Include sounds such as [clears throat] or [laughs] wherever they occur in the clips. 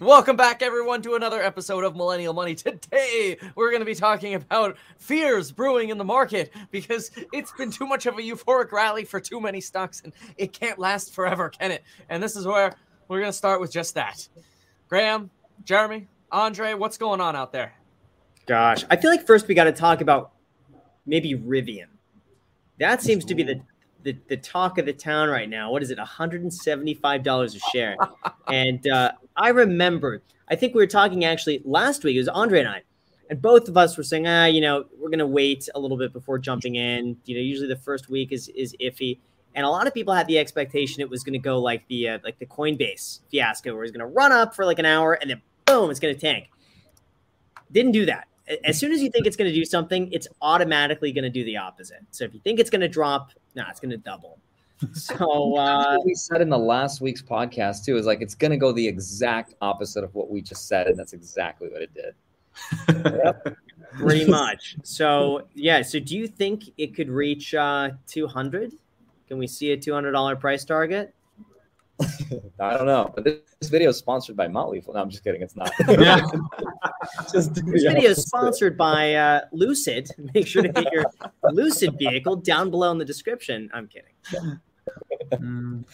Welcome back, everyone, to another episode of Millennial Money. Today, we're going to be talking about fears brewing in the market because it's been too much of a euphoric rally for too many stocks and it can't last forever, can it? And this is where we're going to start with just that. Graham, Jeremy, Andre, what's going on out there? Gosh, I feel like first we got to talk about maybe Rivian. That seems to be the the, the talk of the town right now. What is it? $175 a share. [laughs] and uh, I remember, I think we were talking actually last week, it was Andre and I, and both of us were saying, ah, you know, we're going to wait a little bit before jumping in. You know, usually the first week is, is iffy. And a lot of people had the expectation it was going to go like the uh, like the Coinbase fiasco, where it's going to run up for like an hour and then boom, it's going to tank. Didn't do that. As soon as you think it's going to do something, it's automatically going to do the opposite. So if you think it's going to drop, no, nah, it's going to double. [laughs] So uh, we said in the last week's podcast too is like it's going to go the exact opposite of what we just said, and that's exactly what it did. yep, [laughs] pretty much. So yeah, so do you think it could reach uh, 200? Can we see a $200 price target? [laughs] I don't know, but this, this, video is sponsored by Motley. No, I'm just kidding. It's not. [laughs] Yeah. [laughs] just this video is sponsored by uh, Lucid. Make sure to get your Lucid vehicle down below in the description. I'm kidding. Mm.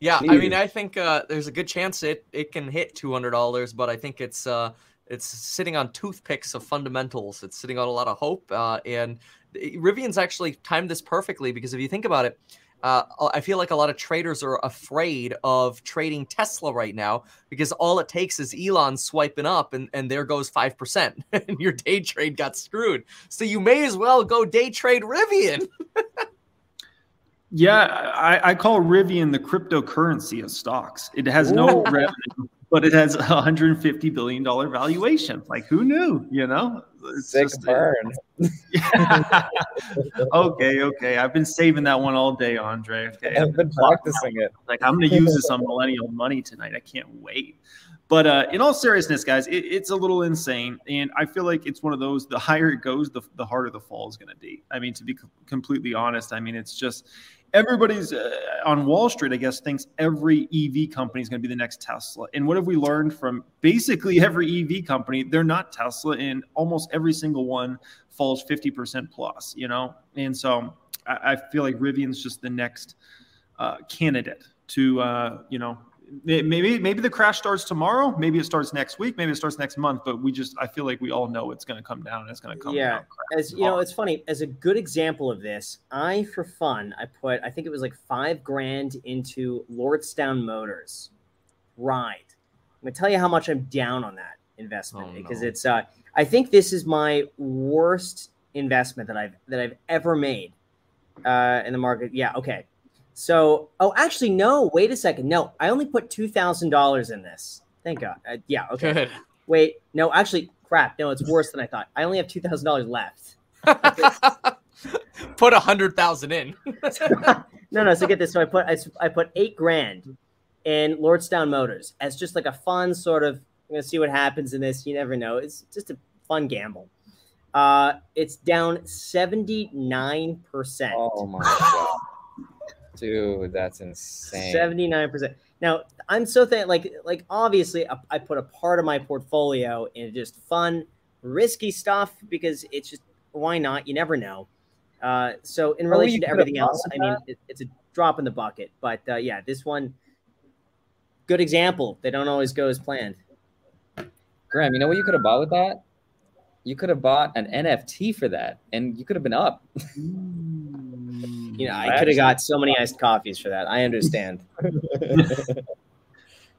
Yeah, I mean, I think uh, there's a good chance it it can hit two hundred dollars, but I think it's uh, it's sitting on toothpicks of fundamentals. It's sitting on a lot of hope, uh, and Rivian's actually timed this perfectly because if you think about it, uh, I feel like a lot of traders are afraid of trading Tesla right now because all it takes is Elon swiping up and, and there goes 5% [laughs] and your day trade got screwed. So you may as well go day trade Rivian. [laughs] yeah, I, I, call Rivian the cryptocurrency of stocks. It has no [laughs] revenue, but it has a $150 billion valuation. Like, who knew, you know? It's Sick burn. A, [laughs] okay, okay. I've been saving that one all day, Andre. Okay. I've been practicing it. Like I'm going to use this on millennial money tonight. I can't wait. But uh, in all seriousness, guys, it, it's a little insane, and I feel like it's one of those. The higher it goes, the, the harder the fall is going to be. I mean, to be co- completely honest, I mean it's just everybody's uh, on Wall Street, I guess, thinks every EV company is going to be the next Tesla. And what have we learned from basically [laughs] every EV company? They're not Tesla, and almost every single one falls 50% plus, you know? And so I, I feel like Rivian's just the next uh, candidate to, uh, you know, maybe maybe the crash starts tomorrow. Maybe it starts next week. Maybe it starts next month. But we just i feel like we all know it's going to come down it's going to come yeah. as you know it's funny. As a good example of this i for fun i put i think it was like five grand into lordstown motors ride. I'm going to tell you how much i'm down on that investment oh, because no. it's uh i think this is my worst investment that i've that i've ever made uh in the market. Yeah okay so, oh, actually, no. Wait a second. No, I only put two thousand dollars in this. Thank God. Uh, yeah. Okay. Good. Wait. No, actually, crap. No, it's worse than I thought. I only have two thousand dollars left. [laughs] put a hundred thousand in. [laughs] no, no. So get this. So I put I, I put eight grand in Lordstown Motors as just like a fun sort of. I'm gonna see what happens in this. You never know. It's just a fun gamble. Uh, it's down seventy nine percent. Oh my god. Dude, that's insane. Seventy nine percent. Now I'm so thankful. Like, like obviously, I, I, put a part of my portfolio in just fun, risky stuff because it's just why not? You never know. Uh, so in oh, relation to everything else, I mean, it, it's a drop in the bucket. But uh, yeah, this one, good example. They don't always go as planned. Graham, you know what you could have bought with that? You could have bought an NFT for that, and you could have been up. You know, I, I could have got so many iced coffees for that. I understand. [laughs]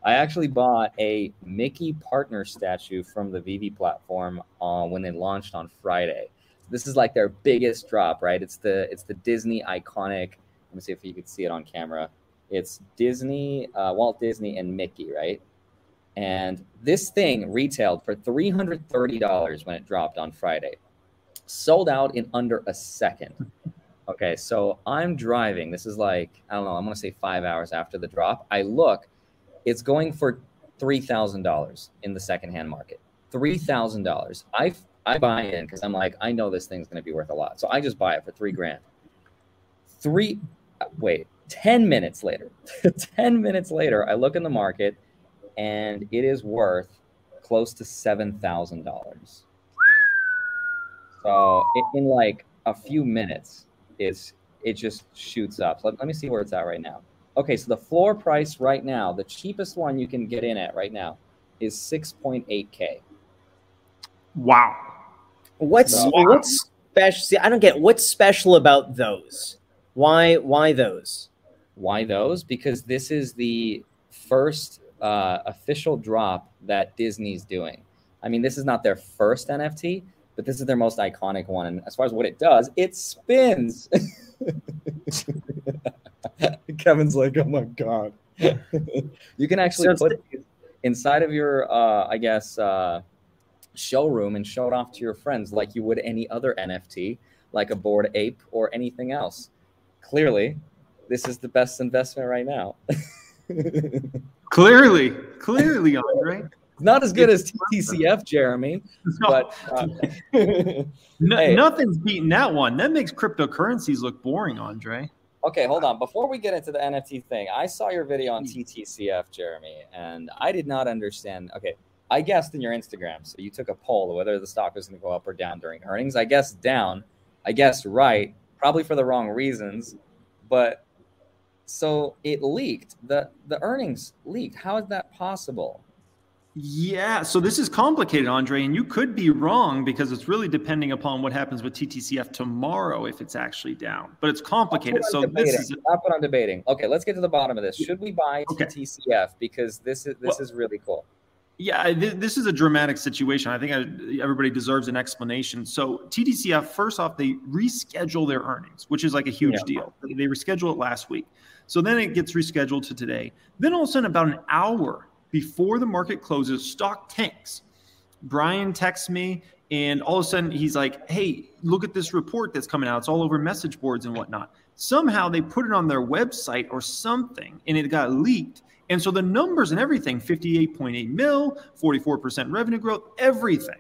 I actually bought a Mickey partner statue from the VeVe platform uh, when they launched on Friday. This is like their biggest drop, right? It's the it's the Disney iconic. Let me see if you could see it on camera. It's Disney, uh, Walt Disney, and Mickey, right? And this thing retailed for three hundred thirty dollars when it dropped on Friday, sold out in under a second. Okay, so I'm driving. This is like, I don't know, I'm to say five hours after the drop. I look, it's going for $3,000 in the secondhand market. $3,000. I, I buy in because I'm like, I know this thing's to be worth a lot. So I just buy it for three grand. Three, wait, 10 minutes later, [laughs] 10 minutes later, I look in the market and it is worth close to seven thousand dollars. So in like a few minutes, it's it just shoots up. Let, let me see where it's at right now. Okay, so the floor price right now, the cheapest one you can get in at right now, is six point eight k. Wow. What's So- what's special? See, I don't get what's special about those. Why why those? Why those? Because this is the first uh, official drop that Disney's doing. I mean, this is not their first NFT, but this is their most iconic one. And as far as what it does, it spins. [laughs] Kevin's like, oh my god. you can actually So put it inside of your, uh, I guess, uh, showroom and show it off to your friends like you would any other NFT, like a Bored Ape or anything else. Clearly, this is the best investment right now. [laughs] Clearly, clearly, [laughs] Andre. Not as good as TTCF, Jeremy, No, but uh, [laughs] no- hey. nothing's beating that one. That makes cryptocurrencies look boring, Andre. okay, hold on. Before we get into the NFT thing, I saw your video on TTCF, Jeremy, and I did not understand. Okay, I guessed in your Instagram, so you took a poll whether the stock was going to go up or down during earnings. I guessed down. I guessed right, probably for the wrong reasons, but so it leaked. the The earnings leaked. How is that possible? Yeah, so this is complicated, Andre, and you could be wrong because it's really depending upon what happens with TTCF tomorrow if it's actually down. But it's complicated. So I'm this debating. is That's what I'm debating. Okay, let's get to the bottom of this. Should we buy Okay. TTCF because this is this Well- is really cool? Yeah, th- this is a dramatic situation. I think I, everybody deserves an explanation. So, TTCF, first off, they reschedule their earnings, which is like a huge Yeah. deal. They reschedule it last week. So then it gets rescheduled to today. Then all of a sudden, about an hour before the market closes, stock tanks. Brian texts me, and all of a sudden he's like, "Hey, look at this report that's coming out. It's all over message boards and whatnot." Somehow they put it on their website or something, and it got leaked. And so the numbers and everything, 58.8 mil, 44% revenue growth, everything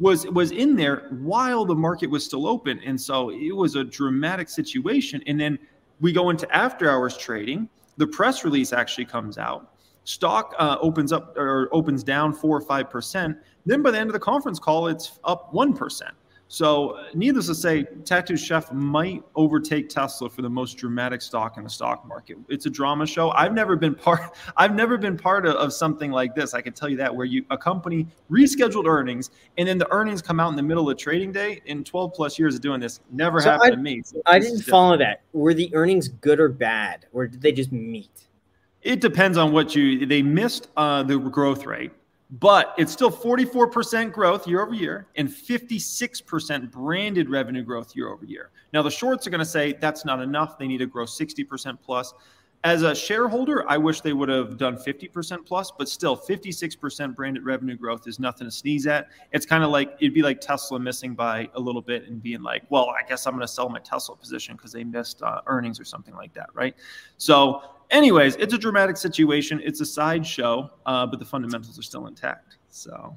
was was in there while the market was still open. And so it was a dramatic situation. And then we go into after hours trading. The press release actually comes out. Stock uh, opens up or opens down four or five percent. Then by the end of the conference call, it's up one percent. So, uh, needless to say, Tattoo Chef might overtake Tesla for the most dramatic stock in the stock market. It's a drama show. I've never been part. [laughs] I've never been part of, of something like this. I can tell you that, where you a company rescheduled earnings, and then the earnings come out in the middle of trading day. In 12 plus years of doing this, never So happened I- to me. So I didn't follow that. Were the earnings good or bad, or did they just meet? It depends on what you. They missed uh, the growth rate, but it's still 44% growth year over year and 56% branded revenue growth year over year. Now the shorts are going to say that's not enough. They need to grow 60% plus. As a shareholder, I wish they would have done 50% plus, but still 56% branded revenue growth is nothing to sneeze at. It's kind of like it'd be like Tesla missing by a little bit and being like, well, I guess I'm going to sell my Tesla position because they missed uh, earnings or something like that, right? So anyways, it's a dramatic situation. It's a sideshow, uh, but the fundamentals are still intact. So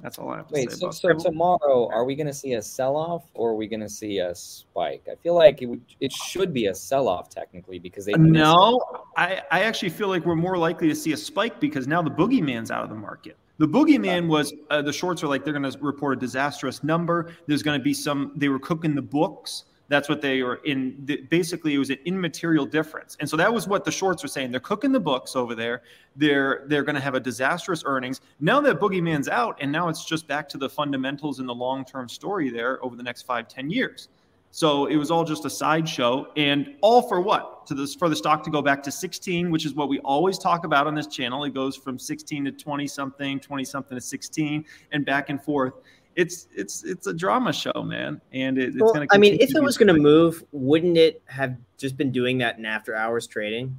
that's all I have to Wait, say so, about so tomorrow are we going to see a sell-off or are we going to see a spike? I feel like it would, it should be a sell-off technically because they missed No, I, I actually feel like we're more likely to see a spike because now the boogeyman's out of the market. The boogeyman was uh, the shorts are like they're going to report a disastrous number. There's going to be some. They were cooking the books. That's what they were in. The, basically, it was an immaterial difference, and so that was what the shorts were saying. They're cooking the books over there. They're they're going to have a disastrous earnings. Now that boogeyman's out, and now it's just back to the fundamentals and the long term story there over the next five ten years. So it was all just a sideshow, and all for what? To this for the stock to go back to 16, which is what we always talk about on this channel. It goes from 16 to 20 something, 20 something to 16, and back and forth. It's it's it's a drama show, man, and it, it's Well, going to. I mean, if it was going to move, wouldn't it have just been doing that in after hours trading?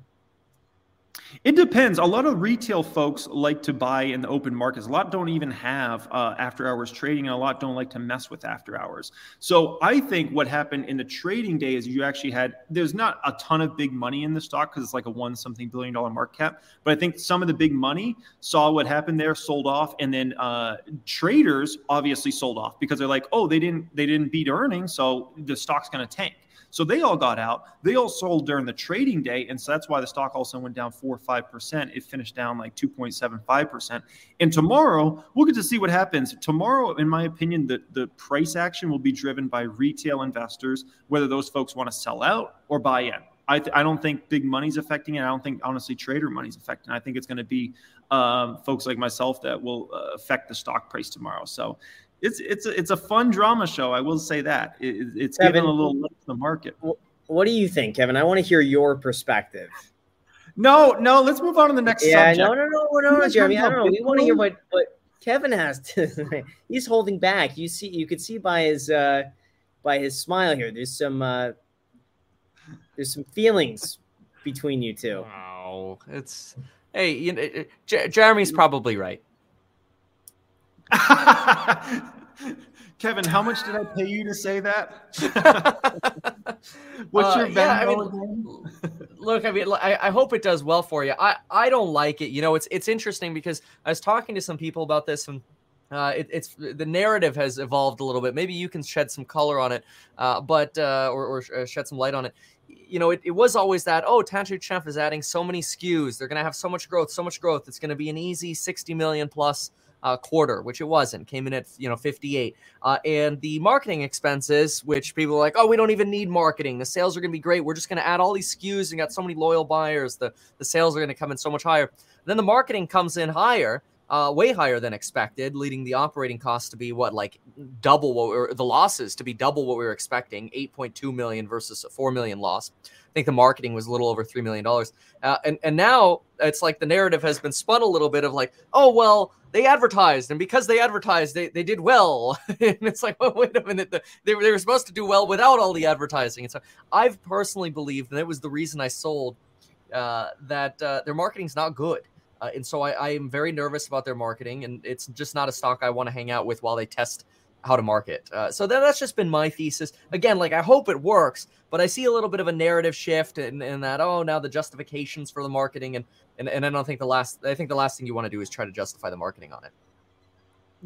It depends. A lot of retail folks like to buy in the open markets. A lot don't even have uh, after hours trading, and a lot don't like to mess with after hours. So I think what happened in the trading day is you actually had there's not a ton of big money in the stock because it's like a one something billion dollar market cap. But I think some of the big money saw what happened there, sold off, and then uh, traders obviously sold off because they're like, oh, they didn't they didn't beat earnings, so the stock's going to tank. So they all got out. They all sold during the trading day. And so that's why the stock also went down four or 5%. It finished down like 2.75%. And tomorrow, we'll get to see what happens. Tomorrow, in my opinion, the, the price action will be driven by retail investors, whether those folks want to sell out or buy in. I, th- I don't think big money's affecting it. I don't think honestly trader money's affecting. It. I think it's going to be um, folks like myself that will uh, affect the stock price tomorrow. So it's it's a, it's a fun drama show. I will say that it, it's Kevin, giving a little look to the market. What do you think, Kevin? I want to hear your perspective. No, no. Let's move on to the next. Yeah, subject. no, no, no, no, no, Jeremy. I don't know. We want to hear what what Kevin has to. Say. He's holding back. You see, you could see by his uh by his smile here. There's some uh there's some feelings between you two. Wow, it's hey, you know, J- Jeremy's probably right. [laughs] [laughs] Kevin, how much did I pay you to say that? [laughs] What's uh, your yeah, [laughs] I mean, look, I mean, I, I hope it does well for you. I, I don't like it. You know, it's it's interesting because I was talking to some people about this and uh, it, it's the narrative has evolved a little bit. Maybe you can shed some color on it, uh, but uh, or, or, uh, shed some light on it. You know, it, it was always that oh, Tattooed Chef is adding so many SKUs. They're going to have so much growth, so much growth. It's going to be an easy sixty million plus uh, quarter, which it wasn't, came in at you know 58. Uh, and the marketing expenses, which people are like, oh, we don't even need marketing. The sales are going to be great. We're just going to add all these SKUs and got so many loyal buyers. The the sales are going to come in so much higher. Then the marketing comes in higher. Uh, way higher than expected, leading the operating costs to be what like double what we the losses to be double what we were expecting, 8.2 million versus a 4 million loss. I think the marketing was a little over $3 million. Uh, and, and now it's like the narrative has been spun a little bit of like, oh, well, they advertised, and because they advertised, they, they did well. [laughs] and it's like, [laughs] oh, wait a minute, the, they, were, they were supposed to do well without all the advertising. And so I've personally believed, and it was the reason I sold, uh, that uh, their marketing's not good. Uh, and so I, I am very nervous about their marketing, and it's just not a stock I want to hang out with while they test how to market. Uh, so that, that's just been my thesis. Again, like I hope it works, but I see a little bit of a narrative shift in, in that. Oh, now the justifications for the marketing, and, and and I don't think the last. I think the last thing you want to do is try to justify the marketing on it.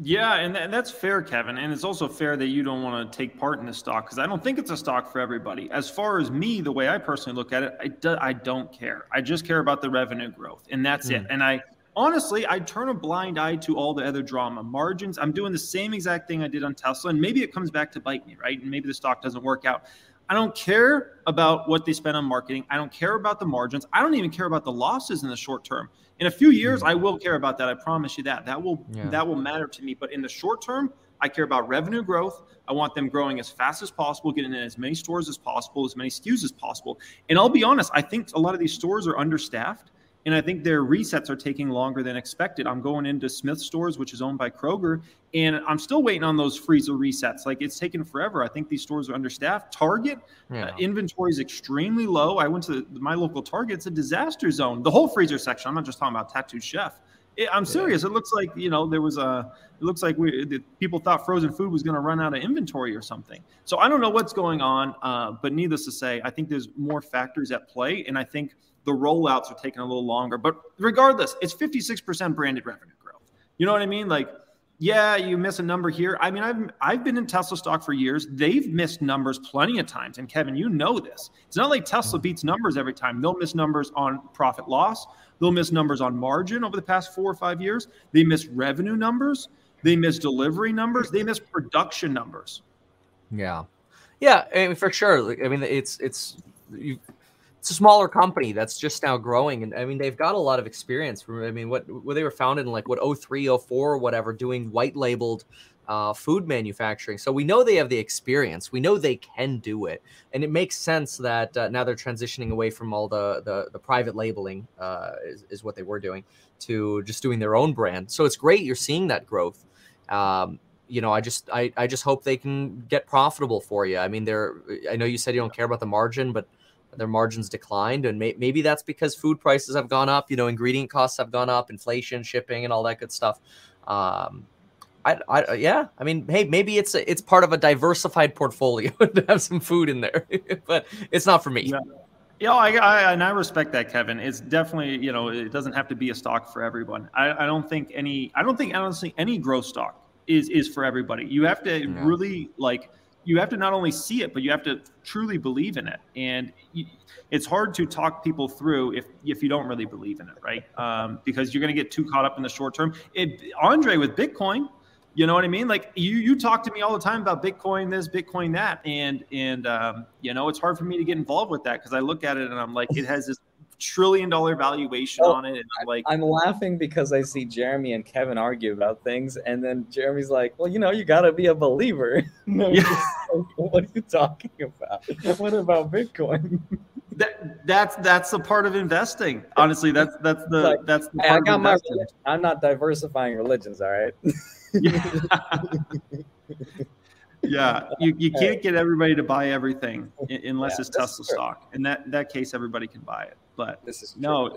Yeah, and, th- and that's fair, Kevin. And it's also fair that you don't want to take part in the stock because I don't think it's a stock for everybody. As far as me, the way I personally look at it, I, do, I don't care. I just care about the revenue growth, and that's mm. it. And I honestly, I turn a blind eye to all the other drama. Margins, I'm doing the same exact thing I did on Tesla, and maybe it comes back to bite me, right? And maybe the stock doesn't work out. I don't care about what they spend on marketing. I don't care about the margins. I don't even care about the losses in the short term. In a few years, hmm. I will care about that. I promise you that. That will yeah. that will matter to me. But in the short term, I care about revenue growth. I want them growing as fast as possible, getting in as many stores as possible, as many SKUs as possible. And I'll be honest, I think a lot of these stores are understaffed. And I think their resets are taking longer than expected. I'm going into Smith stores, which is owned by Kroger, and I'm still waiting on those freezer resets. Like it's taken forever. I think these stores are understaffed. Target uh, yeah. uh, inventory is extremely low. I went to the, my local Target; it's a disaster zone. The whole freezer section. I'm not just talking about Tattoo Chef. It, I'm serious. Yeah. It looks like you know there was a. It looks like we the, people thought frozen food was going to run out of inventory or something. So I don't know what's going on. Uh, but needless to say, I think there's more factors at play, and I think the rollouts are taking a little longer. But regardless, it's 56% branded revenue growth. You know what I mean? Like, yeah, you miss a number here. I mean, I've I've been in Tesla stock for years. They've missed numbers plenty of times. And Kevin, you know this. It's not like Tesla mm-hmm. beats numbers every time. They'll miss numbers on profit loss. They'll miss numbers on margin over the past four or five years. They miss revenue numbers. They miss delivery numbers. They miss production numbers. Yeah, yeah, I mean, for sure. I mean, it's it's you it's a smaller company that's just now growing and i mean they've got a lot of experience from i mean what what they were founded in like what 03 04 or whatever doing white labeled uh, food manufacturing. So we know they have the experience. We know they can do it. And it makes sense that uh, now they're transitioning away from all the the, the private labeling uh, is, is, what they were doing to just doing their own brand. So it's great you're seeing that growth. Um, you know, I just I, I just hope they can get profitable for you. I mean, they're I know you said you don't care about the margin, but their margins declined and may, maybe that's because food prices have gone up you know ingredient costs have gone up inflation shipping and all that good stuff um, I, I, yeah, I mean, hey, maybe it's a, it's part of a diversified portfolio [laughs] to have some food in there, [laughs] but it's not for me. Yeah. Yeah, I, I, and I respect that, Kevin. It's definitely you know it doesn't have to be a stock for everyone. I, I don't think any I don't think honestly any growth stock is is for everybody. You have to yeah. really like you have to not only see it, but you have to truly believe in it. And you, it's hard to talk people through if if you don't really believe in it, right? Um, because you're going to get too caught up in the short term. It, Andre with Bitcoin, you know what I mean? Like you you talk to me all the time about Bitcoin this, Bitcoin that, and and um, you know it's hard for me to get involved with that because I look at it and I'm like it has this trillion dollar valuation oh, on it. And I'm like I'm laughing because I see Jeremy and Kevin argue about things, and then Jeremy's like, "Well, you know, you got to be a believer." [laughs] no, yeah. [laughs] what are you talking about? What about Bitcoin? that that's that's the part of investing. Honestly, that's that's the like, that's the part I got my I'm not diversifying religions, all right. yeah. [laughs] yeah, you, you can't get everybody to buy everything unless yeah, it's Tesla stock. In that that case, everybody can buy it. But this is no.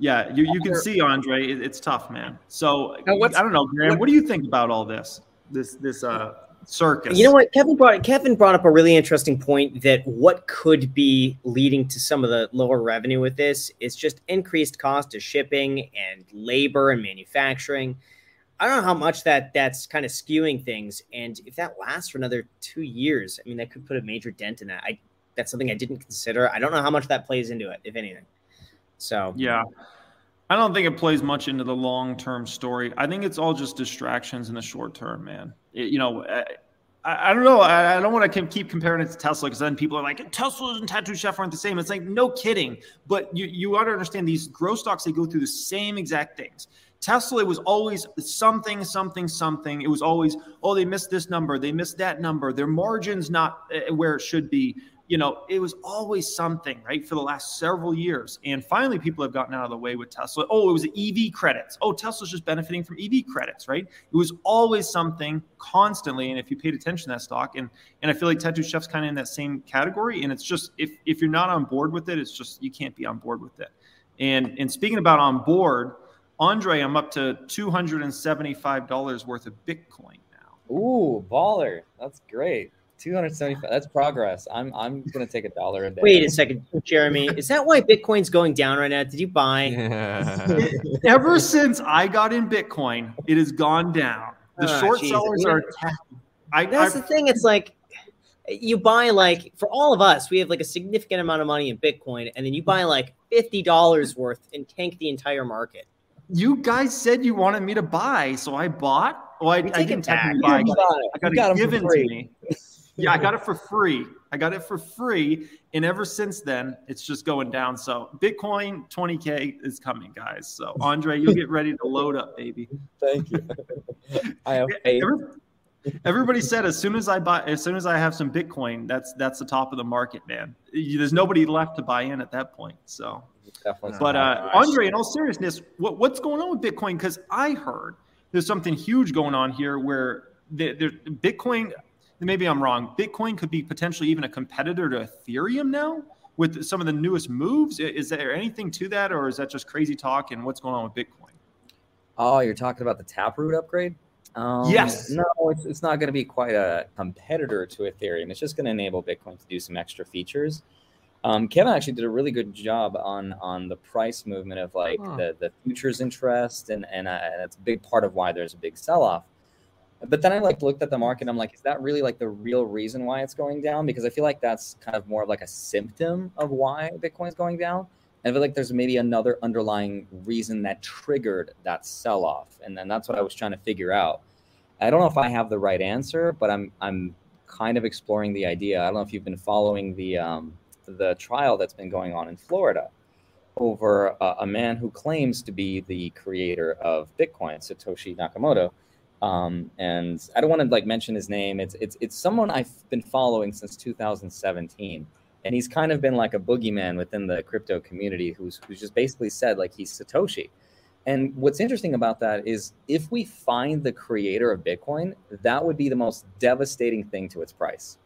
Yeah, you, you can see Andre. It, it's tough, man. So I don't know, Graham. What do you think about all this? This this uh circus. You know what? Kevin brought Kevin brought up a really interesting point that what could be leading to some of the lower revenue with this is just increased cost of shipping and labor and manufacturing. I don't know how much that that's kind of skewing things, and if that lasts for another two years, I mean, that could put a major dent in that. I that's something I didn't consider. I don't know how much that plays into it, if anything. So yeah, I don't think it plays much into the long term story. I think it's all just distractions in the short term, man. It, you know, I, I, don't know. I, I don't want to keep comparing it to Tesla because then people are like, Tesla and Tattoo Chef aren't the same. It's like, no kidding. But you, you ought to understand these growth stocks, they go through the same exact things. Tesla was always something, something, something. It was always, oh, they missed this number, they missed that number. Their margins not uh, where it should be you know, it was always something, right, for the last several years. And finally, people have gotten out of the way with Tesla. Oh, it was EV credits. Oh, Tesla's just benefiting from EV credits, right? It was always something constantly. And if you paid attention to that stock, and and I feel like Tattoo Chef's kind of in that same category. And it's just if if you're not on board with it, it's just you can't be on board with it. And and speaking about on board, Andre, I'm up to two hundred and seventy-five dollars worth of Bitcoin now. Ooh, baller! That's great. 275 that's progress. I'm i'm gonna take a dollar a day. Wait a second jeremy. Is that why bitcoin's going down right now? Did you buy? [laughs] [laughs] Ever since i got in bitcoin it has gone down. The oh, short Jesus. sellers are I, that's I, the thing it's like you buy like for all of us we have like a significant amount of money in bitcoin and then you buy like $50 worth and tank the entire market. You guys said you wanted me to buy so i bought? Well i, I didn't technically buy. I got, got it given to me yeah, I got it for free. I got it for free. And ever since then, it's just going down. So Bitcoin 20K is coming, guys. So Andre, you'll get ready to load up, baby. Thank you. [laughs] I have faith. Everybody said as soon as I buy, as soon as I have some Bitcoin, that's that's the top of the market, man. There's nobody left to buy in at that point. So, but uh, Andre, in all seriousness, what, what's going on with Bitcoin? Because I heard there's something huge going on here where the, the Bitcoin maybe I'm wrong. Bitcoin could be potentially even a competitor to Ethereum now with some of the newest moves. Is there anything to that, or is that just crazy talk? And what's going on with Bitcoin? Oh, you're talking about the Taproot upgrade? Um, yes. No, it's, it's not going to be quite a competitor to Ethereum. It's just going to enable Bitcoin to do some extra features. Um, Kevin actually did a really good job on on the price movement of like huh. the the futures interest, and and, uh, and that's a big part of why there's a big sell off. But then I like looked at the market. I'm like, is that really like the real reason why it's going down? Because I feel like that's kind of more of like a symptom of why Bitcoin's going down. And I feel like there's maybe another underlying reason that triggered that sell off. And then that's what I was trying to figure out. I don't know if I have the right answer, but I'm I'm kind of exploring the idea. I don't know if you've been following the um, the trial that's been going on in Florida over a, a man who claims to be the creator of Bitcoin, Satoshi Nakamoto um, and I don't want to like mention his name. It's it's it's someone I've been following since 2017, and he's kind of been like a boogeyman within the crypto community, who's who's just basically said like he's Satoshi. And what's interesting about that is if we find the creator of Bitcoin, that would be the most devastating thing to its price.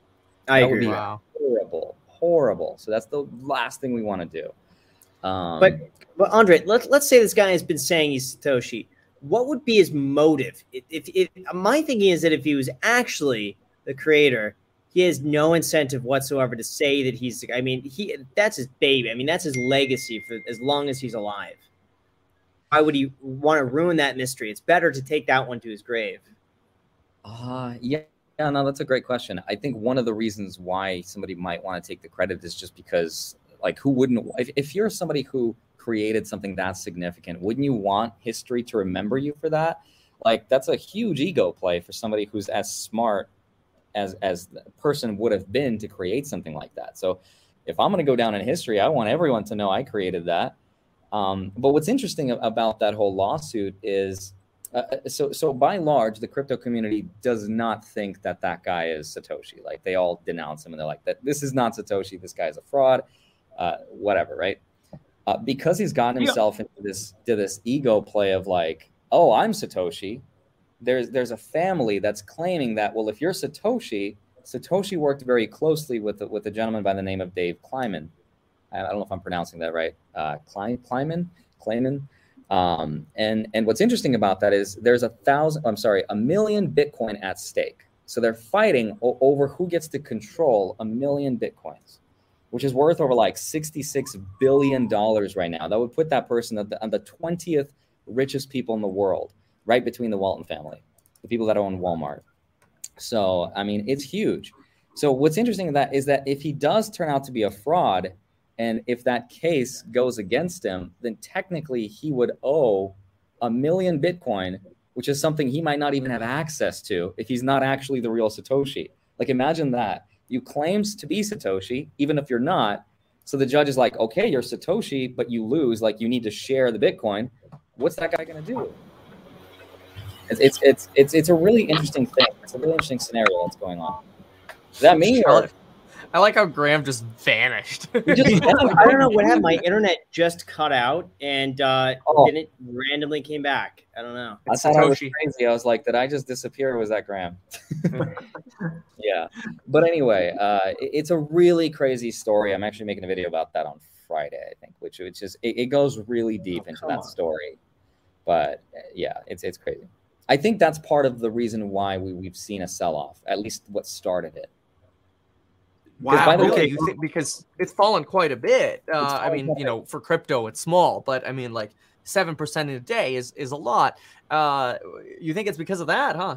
I that agree. Would be wow. Horrible, horrible. So that's the last thing we want to do. Um, but but Andre, let, let's say this guy has been saying he's Satoshi what would be his motive? If, if, if, my thinking is that if he was actually the creator, he has no incentive whatsoever to say that he's. I mean, he that's his baby. I mean, that's his legacy for as long as he's alive. Why would he want to ruin that mystery? It's better to take that one to his grave. Uh yeah. Yeah, no, that's a great question. I think one of the reasons why somebody might want to take the credit is just because, like, who wouldn't? If, if you're somebody who created something that significant, wouldn't you want history to remember you for that? Like, that's a huge ego play for somebody who's as smart as as the person would have been to create something like that. So, if I'm going to go down in history, I want everyone to know I created that. Um, but what's interesting about that whole lawsuit is uh, uh, so so by large the crypto community does not think that that guy is satoshi like they all denounce him and they're like that this is not satoshi this guy's a fraud uh, whatever right uh, because he's gotten himself yeah. into this to this ego play of like oh i'm satoshi. There's there's a family that's claiming that well if you're satoshi satoshi worked very closely with with a gentleman by the name of dave kleiman. I don't know if i'm pronouncing that right. Uh kleiman? Kleiman? Um, and and what's interesting about that is there's a thousand, I'm sorry, a million Bitcoin at stake. So they're fighting o- over who gets to control a million Bitcoins, which is worth over like 66 billion dollars right now. That would put that person at the, on the 20th richest people in the world, right between the Walton family, the people that own Walmart. So I mean, it's huge. So what's interesting that is that if he does turn out to be a fraud, and if that case goes against him, then technically he would owe a million Bitcoin, which is something he might not even have access to if he's not actually the real Satoshi. Like imagine that. You claims to be Satoshi, even if you're not. So the judge is like, okay, you're Satoshi, but you lose. Like you need to share the Bitcoin. What's that guy going to do? It's, it's it's it's it's a really interesting thing. It's a really interesting scenario that's going on. Does that mean? Or, I like how Graham just vanished. [laughs] just, [laughs] I don't know what happened. My internet just cut out and uh, oh. then it randomly came back. I don't know. I thought I was crazy. I was like, did I just disappear or was that Graham? [laughs] yeah. But anyway, uh, it, it's a really crazy story. I'm actually making a video about that on Friday, I think, which, which is, it, it goes really deep oh, into that on. story. But uh, yeah, it's, it's crazy. I think that's part of the reason why we, we've seen a sell off, at least what started it. Wow. Really? Way, you think because it's fallen quite a bit. Uh, I mean, you know, for crypto, it's small, but I mean, like seven percent in a day is is a lot. Uh, you think it's because of that, huh?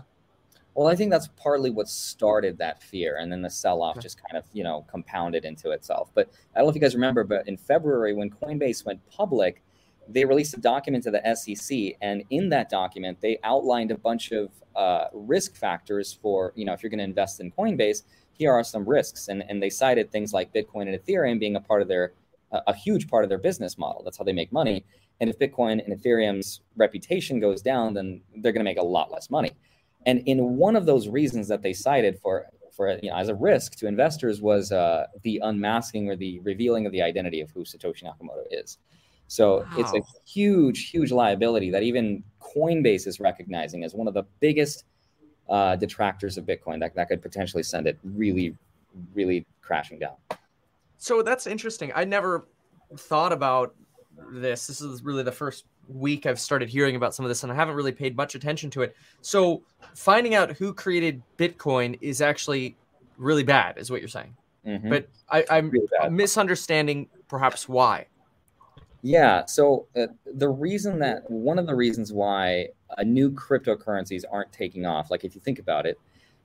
Well, I think that's partly what started that fear, and then the sell-off just kind of you know compounded into itself. But I don't know if you guys remember, but in February when Coinbase went public, they released a document to the SEC, and in that document, they outlined a bunch of uh, risk factors for you know if you're going to invest in Coinbase here are some risks. And, and they cited things like Bitcoin and Ethereum being a part of their, a huge part of their business model. That's how they make money. And if Bitcoin and Ethereum's reputation goes down, then they're going to make a lot less money. And in one of those reasons that they cited for, for you know, as a risk to investors was uh, the unmasking or the revealing of the identity of who Satoshi Nakamoto is. So wow. it's a huge, huge liability that even Coinbase is recognizing as one of the biggest uh, detractors of Bitcoin that, that could potentially send it really, really crashing down. So that's interesting. I never thought about this. This is really the first week I've started hearing about some of this, and I haven't really paid much attention to it. So finding out who created Bitcoin is actually really bad, is what you're saying. Mm-hmm. But I, am really misunderstanding perhaps why. Yeah. So uh, the reason that one of the reasons why uh, new cryptocurrencies aren't taking off, like if you think about it,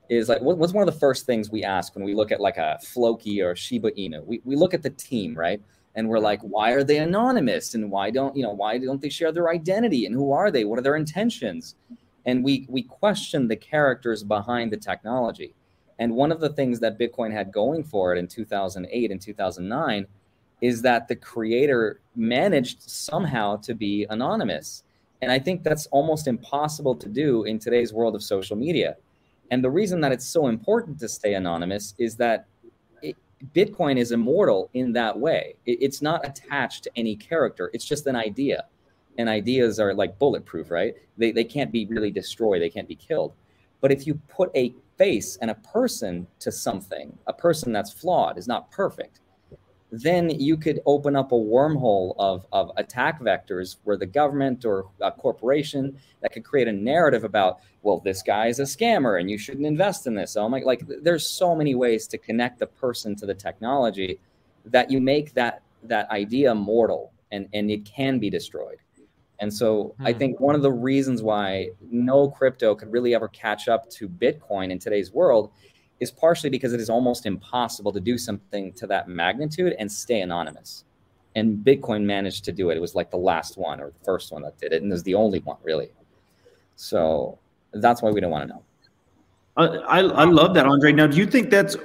is like what, what's one of the first things we ask when we look at like a Floki or Shiba Inu? We, we look at the team, right? And we're like, why are they anonymous? And why don't you know why don't they share their identity? And who are they? What are their intentions? And we we question the characters behind the technology. And one of the things that Bitcoin had going for it in 2008 and 2009 is that the creator managed somehow to be anonymous. And I think that's almost impossible to do in today's world of social media. And the reason that it's so important to stay anonymous is that it, Bitcoin is immortal in that way. It, it's not attached to any character, it's just an idea. And ideas are like bulletproof, right? They, they can't be really destroyed, they can't be killed. But if you put a face and a person to something, a person that's flawed, is not perfect, then you could open up a wormhole of, of attack vectors where the government or a corporation that could create a narrative about, well, this guy is a scammer and you shouldn't invest in this. Oh my, like there's so many ways to connect the person to the technology that you make that that idea mortal and, and it can be destroyed. And so hmm. I think one of the reasons why no crypto could really ever catch up to Bitcoin in today's world is partially because it is almost impossible to do something to that magnitude and stay anonymous. And Bitcoin managed to do it. It was like the last one or the first one that did it, and it was the only one really. So that's why we don't want to know. I, I love that, Andre. Now, do you think that's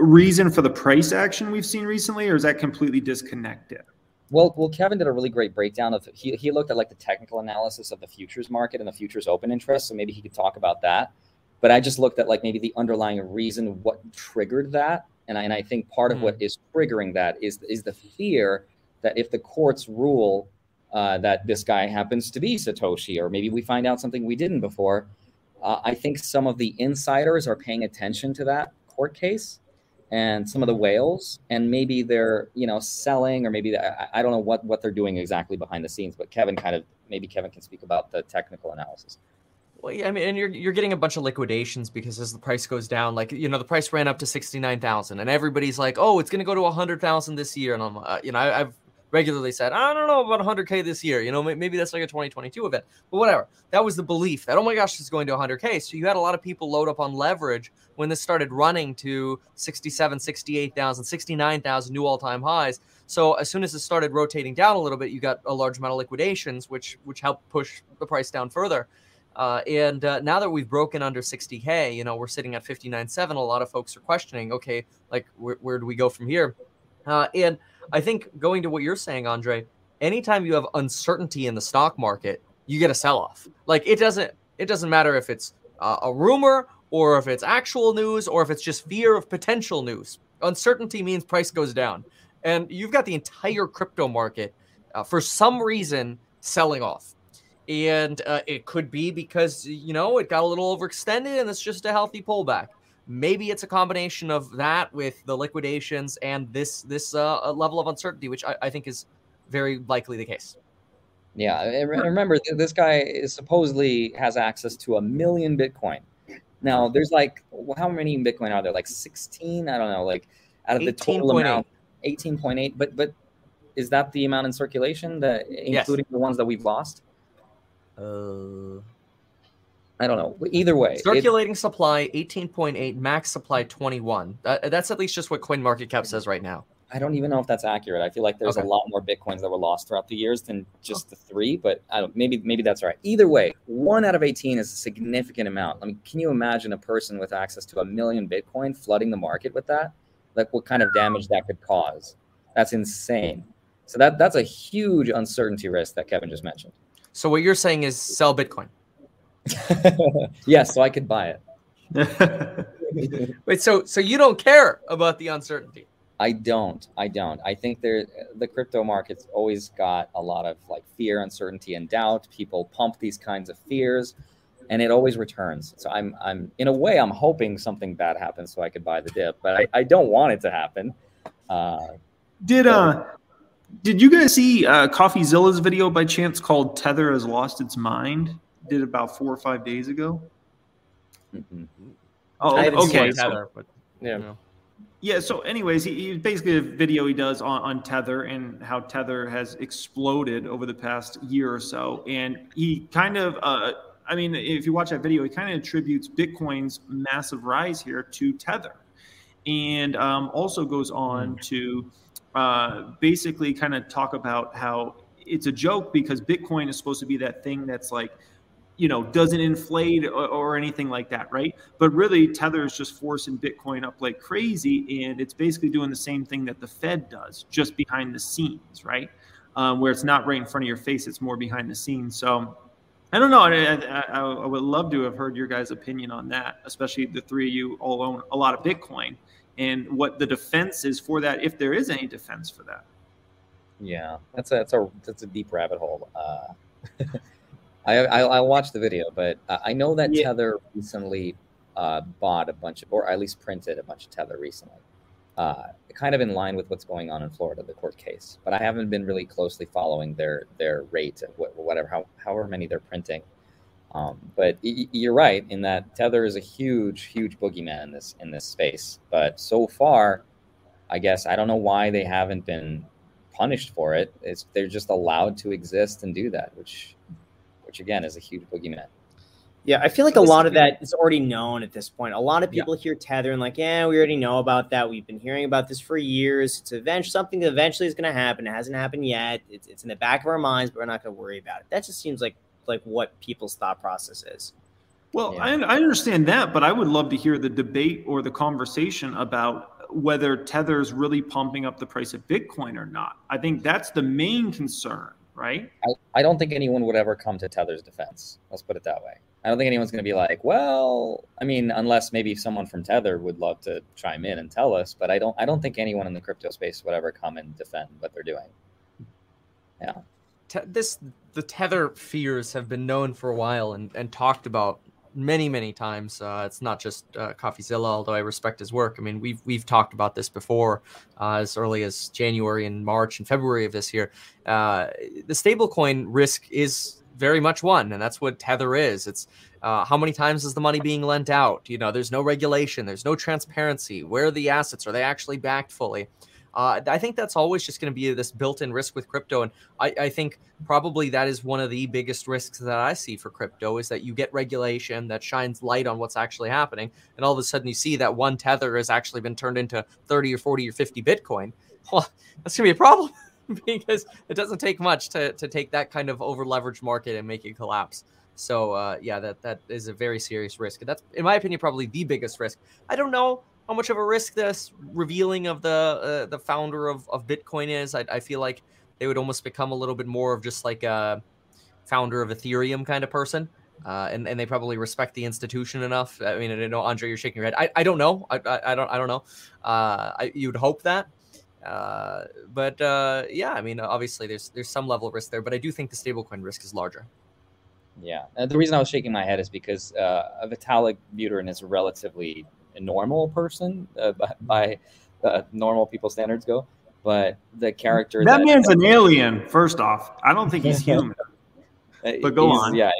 reason for the price action we've seen recently, or is that completely disconnected? Well, well, Kevin did a really great breakdown of he he looked at like the technical analysis of the futures market and the futures open interest. So maybe he could talk about that. But I just looked at like maybe the underlying reason what triggered that, and I, and I think part of mm. what hmm. triggering that is is the fear that if the courts rule uh, that this guy happens to be Satoshi, or maybe we find out something we didn't before, uh, I think some of the insiders are paying attention to that court case and some of the whales and maybe they're you know selling or maybe I, I don't know what what they're doing exactly behind the scenes but kevin kind of maybe kevin can speak about the technical analysis well, yeah, I mean, and you're you're getting a bunch of liquidations because as the price goes down, like you know, the price ran up to sixty nine thousand, and everybody's like, "Oh, it's going to go to a hundred thousand this year," and I'm, uh, you know, I, have regularly said, I don't know about 100K this year. You know, maybe that's like a 2022 event, but whatever. That was the belief that, oh my gosh, it's going to 100K. So you had a lot of people load up on leverage when this started running to 67, 68,000, 69,000 new all time highs. So as soon as it started rotating down a little bit, you got a large amount of liquidations, which which helped push the price down further. Uh, and uh, now that we've broken under 60k, you know we're sitting at 59.7. A lot of folks are questioning, okay, like where, where do we go from here? Uh, and I think going to what you're saying, Andre, anytime you have uncertainty in the stock market, you get a sell off. Like it doesn't it doesn't matter if it's uh, a rumor or if it's actual news or if it's just fear of potential news. Uncertainty means price goes down. And you've got the entire crypto market uh, for some reason selling off. And uh, it could be because, you know, it got a little overextended and it's just a healthy pullback. Maybe it's a combination of that with the liquidations and this this uh, level of uncertainty, which I, I think is very likely the case. Yeah, remember this guy is supposedly has access to a million Bitcoin. Now, there's like how many Bitcoin are there? Like 16? I don't know. Like out of the total amount, 18.8. But but is that the amount in circulation that including yes. the ones that we've lost? Uh, I don't know. Either way, circulating it, supply 18.8, max supply 21. That, that's at least just what Coin Market Cap says right now. I don't even know if that's accurate. I feel like there's okay. a lot more bitcoins that were lost throughout the years than just the three, but I don't. Maybe maybe that's right. Either way, one out of 18 is a significant amount. I mean, can you imagine a person with access to a million bitcoin flooding the market with that? Like what kind of damage that could cause? That's insane. So that that's a huge uncertainty risk that Kevin just mentioned. So what you're saying is sell Bitcoin. [laughs] yes, so I could buy it. [laughs] Wait, so so you don't care about the uncertainty? I don't. I don't. I think there the crypto market's always got a lot of like fear, uncertainty, and doubt. People pump these kinds of fears, and it always returns. So I'm I'm in a way I'm hoping something bad happens so I could buy the dip, but I, I don't want it to happen. Uh, did uh did you guys see uh, CoffeeZilla's video by chance called "Tether has lost its mind"? did about four or five days ago. Mm-hmm. Oh, okay. Tether, but yeah. Yeah. So, anyways, he, he, basically a video he does on, on Tether and how Tether has exploded over the past year or so, and he kind of, uh, I mean, if you watch that video, he kind of attributes Bitcoin's massive rise here to Tether, and um, also goes on mm. to uh, basically kind of talk about how it's a joke because Bitcoin is supposed to be that thing that's like you know doesn't inflate or, or, anything like that right? But really tether is just forcing bitcoin up like crazy and it's basically doing the same thing that the fed does just behind the scenes right? Um, where it's not right in front of your face it's more behind the scenes. So i don't know. I, I, I would love to have heard your guys opinion on that especially the three of you all own a lot of bitcoin and what the defense is for that if there is any defense for that yeah that's a that's a that's a deep rabbit hole uh, [laughs] I, I I watched the video, but I know that yeah. Tether recently uh, bought a bunch of, or at least printed a bunch of Tether recently. Uh, kind of in line with what's going on in Florida, the court case. But I haven't been really closely following their their rate of whatever, how, however many they're printing. Um, but y- you're right in that Tether is a huge, huge boogeyman in this in this space. But so far, I guess I don't know why they haven't been punished for it. It's they're just allowed to exist and do that, which which again is a huge boogeyman. Yeah, I feel like a lot of that is already known at this point. A lot of people yeah. hear tether and like, yeah, we already know about that. We've been hearing about this for years. It's eventually something that eventually is going to happen. It hasn't happened yet. It's, it's in the back of our minds, but we're not going to worry about it. That just seems like like what people's thought process is. Well, yeah. I, I understand that, but I would love to hear the debate or the conversation about whether Tether is really pumping up the price of Bitcoin or not. I think that's the main concern, right? I, I don't think anyone would ever come to Tether's defense. Let's put it that way. I don't think anyone's going to be like, well, I mean, unless maybe someone from Tether would love to chime in and tell us, but I don't. I don't think anyone in the crypto space would ever come and defend what they're doing. Yeah, this the Tether fears have been known for a while and and talked about many many times. Uh, it's not just uh, CoffeeZilla, although I respect his work. I mean, we've we've talked about this before, uh, as early as January and March and February of this year. Uh, the stablecoin risk is very much one, and that's what Tether is. It's uh, how many times is the money being lent out? You know, there's no regulation, there's no transparency. Where are the assets? Are they actually backed fully? Uh, I think that's always just going to be this built-in risk with crypto, and I, I, think probably that is one of the biggest risks that I see for crypto is that you get regulation that shines light on what's actually happening, and all of a sudden you see that one tether has actually been turned into 30 or 40 or 50 Bitcoin. [laughs] Well, that's going to be a problem. [laughs] because it doesn't take much to, to take that kind of over leveraged market and make it collapse. So uh, yeah, that that is a very serious risk. That's in my opinion probably the biggest risk. I don't know how much of a risk this revealing of the uh, the founder of, of Bitcoin is. I, I feel like they would almost become a little bit more of just like a founder of Ethereum kind of person. Uh, and, and they probably respect the institution enough. I mean, I know Andre, you're shaking your head. I, I don't know. I, I, I don't I don't know. Uh, I, you'd hope that, uh, but uh, yeah, I mean, obviously there's there's some level of risk there, but I do think the stablecoin risk is larger. Yeah, and the reason I was shaking my head is because uh, Vitalik Buterin is a relatively normal person uh, by, by uh, normal people standards go, but the character that, that man's an alien. First off, I don't think he's [laughs] human. Uh, but go on. Yeah,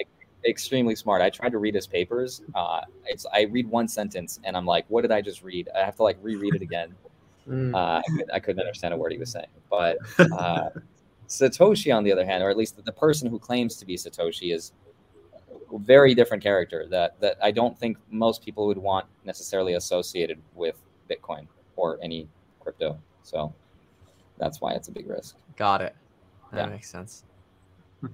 extremely smart. I tried to read his papers. Uh, it's I read one sentence and I'm like, what did I just read? I have to like reread it again. [laughs] Mm. Uh, I, I, couldn't understand a word he was saying. But uh, [laughs] Satoshi, on the other hand, or at least the person who claims to be Satoshi, is a very different character that that I don't think most people would want necessarily associated with Bitcoin or any crypto. So that's why it's a big risk. Got it. That yeah. makes sense. [laughs]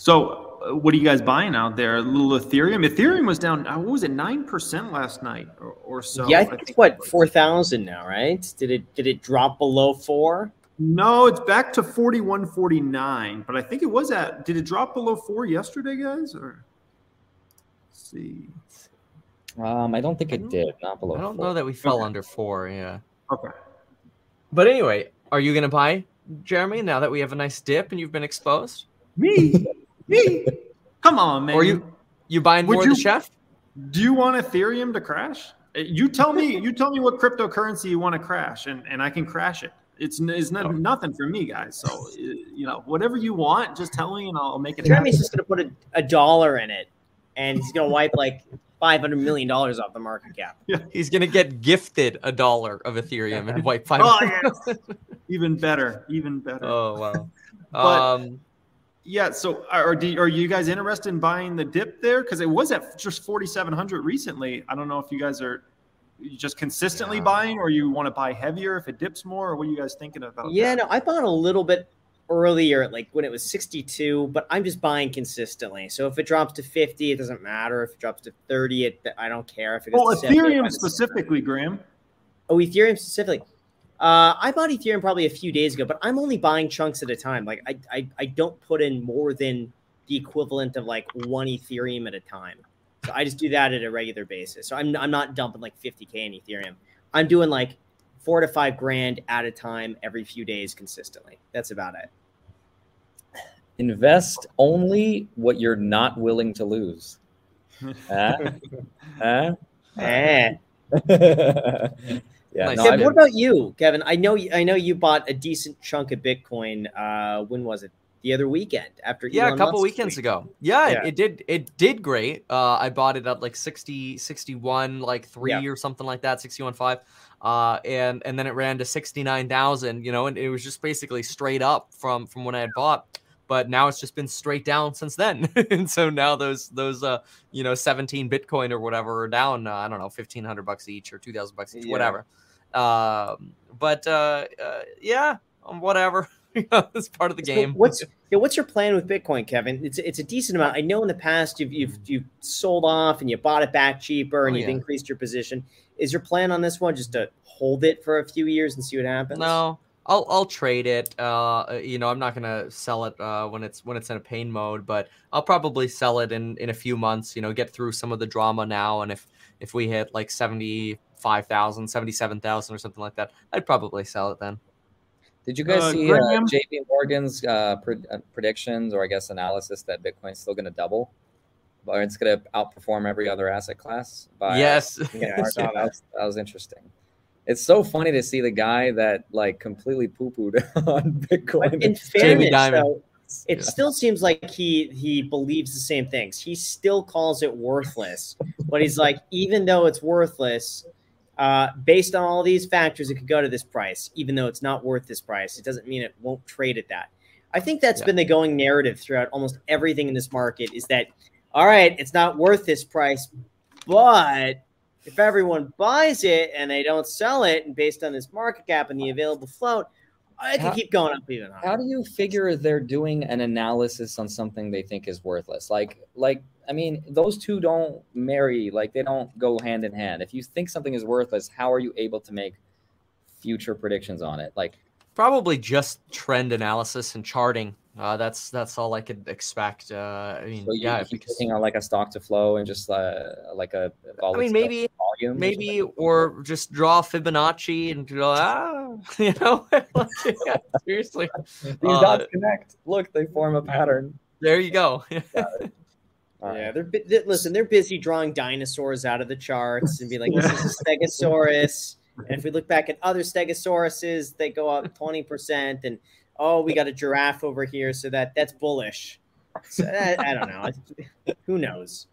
So, uh, what are you guys buying out there? A little Ethereum. Ethereum was down. Uh, what was it? Nine percent last night, or, or, so. Yeah, I think, I think it's what four thousand now, right? Did it did it drop below four? No, it's back to forty one forty nine. But I think it was at. Did it drop below four yesterday, guys? Or let's see. Um, I don't think it did. Not below. I don't four. know that we fell okay. under four. Yeah. Okay. But anyway, are you going to buy, Jeremy? Now that we have a nice dip and you've been exposed. Me. Me? Come on, man. Or you you buying Would more you, the chef? Do you want Ethereum to crash? You tell me. you tell me what cryptocurrency you want to crash, and, and I can crash it. It's it's not, oh. nothing for me, guys. So [laughs] you know, whatever you want, just tell me, and I'll make it. Jeremy's happen. just gonna put a, a dollar in it, and he's gonna wipe like five hundred million dollars off the market cap. [laughs] Yeah. He's gonna get gifted a dollar of Ethereum and wipe [laughs] five. oh, yes. even better, even better. Oh wow. but, um, yeah. So, are, do, are you guys interested in buying the dip there? Because it was at just 4,700 recently. I don't know if you guys are just consistently yeah. buying or you want to buy heavier if it dips more or what are you guys thinking about? Yeah, that? no, I bought a little bit earlier, like when it was 62, but I'm just buying consistently. So if it drops to 50, it doesn't matter. If it drops to 30, it, I don't care. If it well, Ethereum specifically, Graham. Oh, Ethereum specifically. Uh, I bought Ethereum probably a few days ago, but I'm only buying chunks at a time. Like I, I, I don't put in more than the equivalent of like one Ethereum at a time. So I just do that at a regular basis. So I'm, I'm not dumping like 50k in Ethereum. I'm doing like four to five grand at a time every few days consistently. That's about it. Invest only what you're not willing to lose. [laughs] huh? huh? Eh. [laughs] Yeah. Nice. No, Kevin, what about you, Kevin? I know I know you bought a decent chunk of Bitcoin. Uh, when was it? The other weekend after yeah, Elon a couple Musk's weekends week. ago. Yeah, yeah. It, it, did. It did great. Uh, I bought it at like 60, 61, like three yeah. or something like that, 61 five. uh, and and then it ran to sixty nine thousand. You know, and it was just basically straight up from from when I had bought. But now it's just been straight down since then, [laughs] and so now those those uh you know seventeen Bitcoin or whatever are down. Uh, I don't know, fifteen hundred bucks each or two thousand bucks each, yeah. whatever. Um, but uh, uh, yeah, um, whatever. [laughs] [laughs] it's part of the game. What's yeah, what's your plan with Bitcoin, Kevin? It's it's a decent amount. I know in the past you've you've you've sold off and you bought it back cheaper and oh, you've yeah. increased your position. Is your plan on this one just to hold it for a few years and see what happens? No, I'll I'll trade it. Uh, you know, I'm not gonna sell it uh, when it's when it's in a pain mode, but I'll probably sell it in in a few months. You know, get through some of the drama now, and if if we hit like seventy five thousand, seventy seven thousand, or something like that, I'd probably sell it then. Did you guys uh, see uh, JP Morgan's uh, pre- uh, predictions or I guess analysis that Bitcoin's still going to double? Or it's going to outperform every other asset class? By, yes. Yeah, [laughs] that, was, that was interesting. It's so funny to see the guy that like completely poo pooed [laughs] on Bitcoin. In fairness, though, it yeah. still seems like he he believes the same things. He still calls it worthless, but he's like, even though it's worthless, uh, based on all these factors, it could go to this price, even though it's not worth this price. It doesn't mean it won't trade at that. I think that's yeah. been the going narrative throughout almost everything in this market is that, all right, it's not worth this price, but if everyone buys it and they don't sell it, and based on this market cap and the available float, I can how, keep going up even higher. How do you figure they're doing an analysis on something they think is worthless? Like, like I mean, those two don't marry, like they don't go hand in hand. If you think something is worthless, how are you able to make future predictions on it? Like probably just trend analysis and charting. Uh, that's that's all I could expect. Uh, I mean, so yeah, because on like a stock to flow and just uh, like a. I mean, maybe volume maybe or, or just draw Fibonacci and go ah, [laughs] you know, [laughs] yeah, seriously. These uh, dots connect. Look, they form a pattern. There you go. [laughs] yeah, they're, they're, listen. They're busy drawing dinosaurs out of the charts and be like, "This is a Stegosaurus." And if we look back at other Stegosauruses, they go up twenty percent. And oh, we got a giraffe over here, so that that's bullish. So I, I don't know. [laughs] Who knows?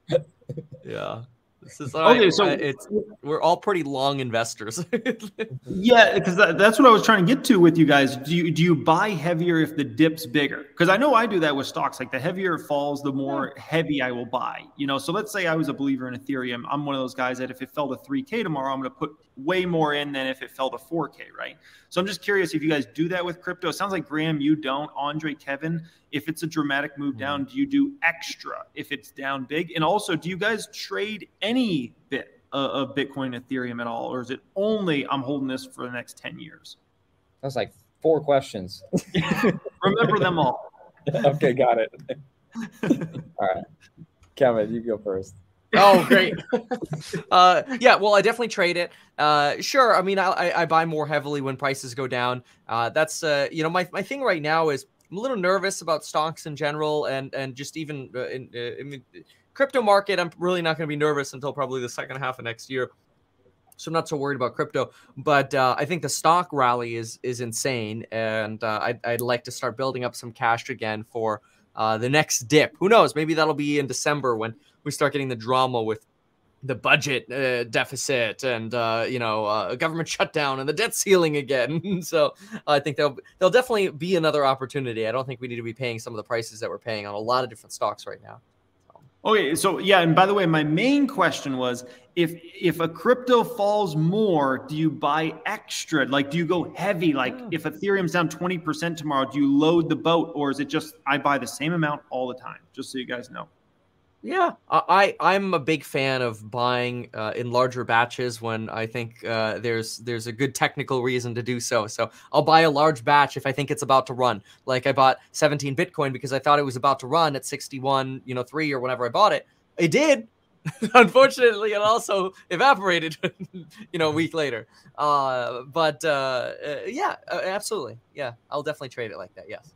Yeah. This is okay. so it's we're all pretty long investors. [laughs] yeah, because that, that's what I was trying to get to with you guys. Do you do you buy heavier if the dip's bigger? Because I know I do that with stocks. Like the heavier it falls, the more heavy I will buy. You know, so let's say I was a believer in Ethereum. I'm one of those guys that if it fell to 3K tomorrow, I'm going to put way more in than if it fell to 4K. Right. So I'm just curious if you guys do that with crypto. It sounds like Graham, you don't. Andre, Kevin, if it's a dramatic move down, mm-hmm. do you do extra if it's down big? And also, do you guys trade any bit of Bitcoin, Ethereum at all, or is it only I'm holding this for the next ten years? That's like four questions. [laughs] Remember them all. [laughs] okay, got it. [laughs] all right, Kevin, you go first. oh, great. uh, yeah, well, I definitely trade it. Uh, sure. I mean, I, I buy more heavily when prices go down. Uh, that's, uh, you know, my, my thing right now is I'm a little nervous about stocks in general, and and just even uh, in, uh, in crypto market. I'm really not going to be nervous until probably the second half of next year. So I'm not so worried about crypto, but uh, I think the stock rally is is insane, and uh, I'd, I'd like to start building up some cash again for uh, the next dip. Who knows? Maybe that'll be in December when we start getting the drama with the budget uh, deficit and uh, you know uh, government [laughs] shutdown and the debt ceiling again. [laughs] so I think there'll there'll definitely be another opportunity. I don't think we need to be paying some of the prices that we're paying on a lot of different stocks right now. Okay, so yeah, and by the way, my main question was if if a crypto falls more, do you buy extra? Like, do you go heavy? Like, hmm. if Ethereum's down twenty percent tomorrow, do you load the boat, or is it just I buy the same amount all the time? Just so you guys know. Yeah, I I'm a big fan of buying uh, in larger batches when I think uh, there's there's a good technical reason to do so. So I'll buy a large batch if I think it's about to run. Like I bought 17 Bitcoin because I thought it was about to run at 61, you know, three or whenever I bought it. It did. [laughs] Unfortunately, it also evaporated, [laughs] you know, a week later. Uh, but uh, uh, yeah, absolutely, yeah, I'll definitely trade it like that. Yes.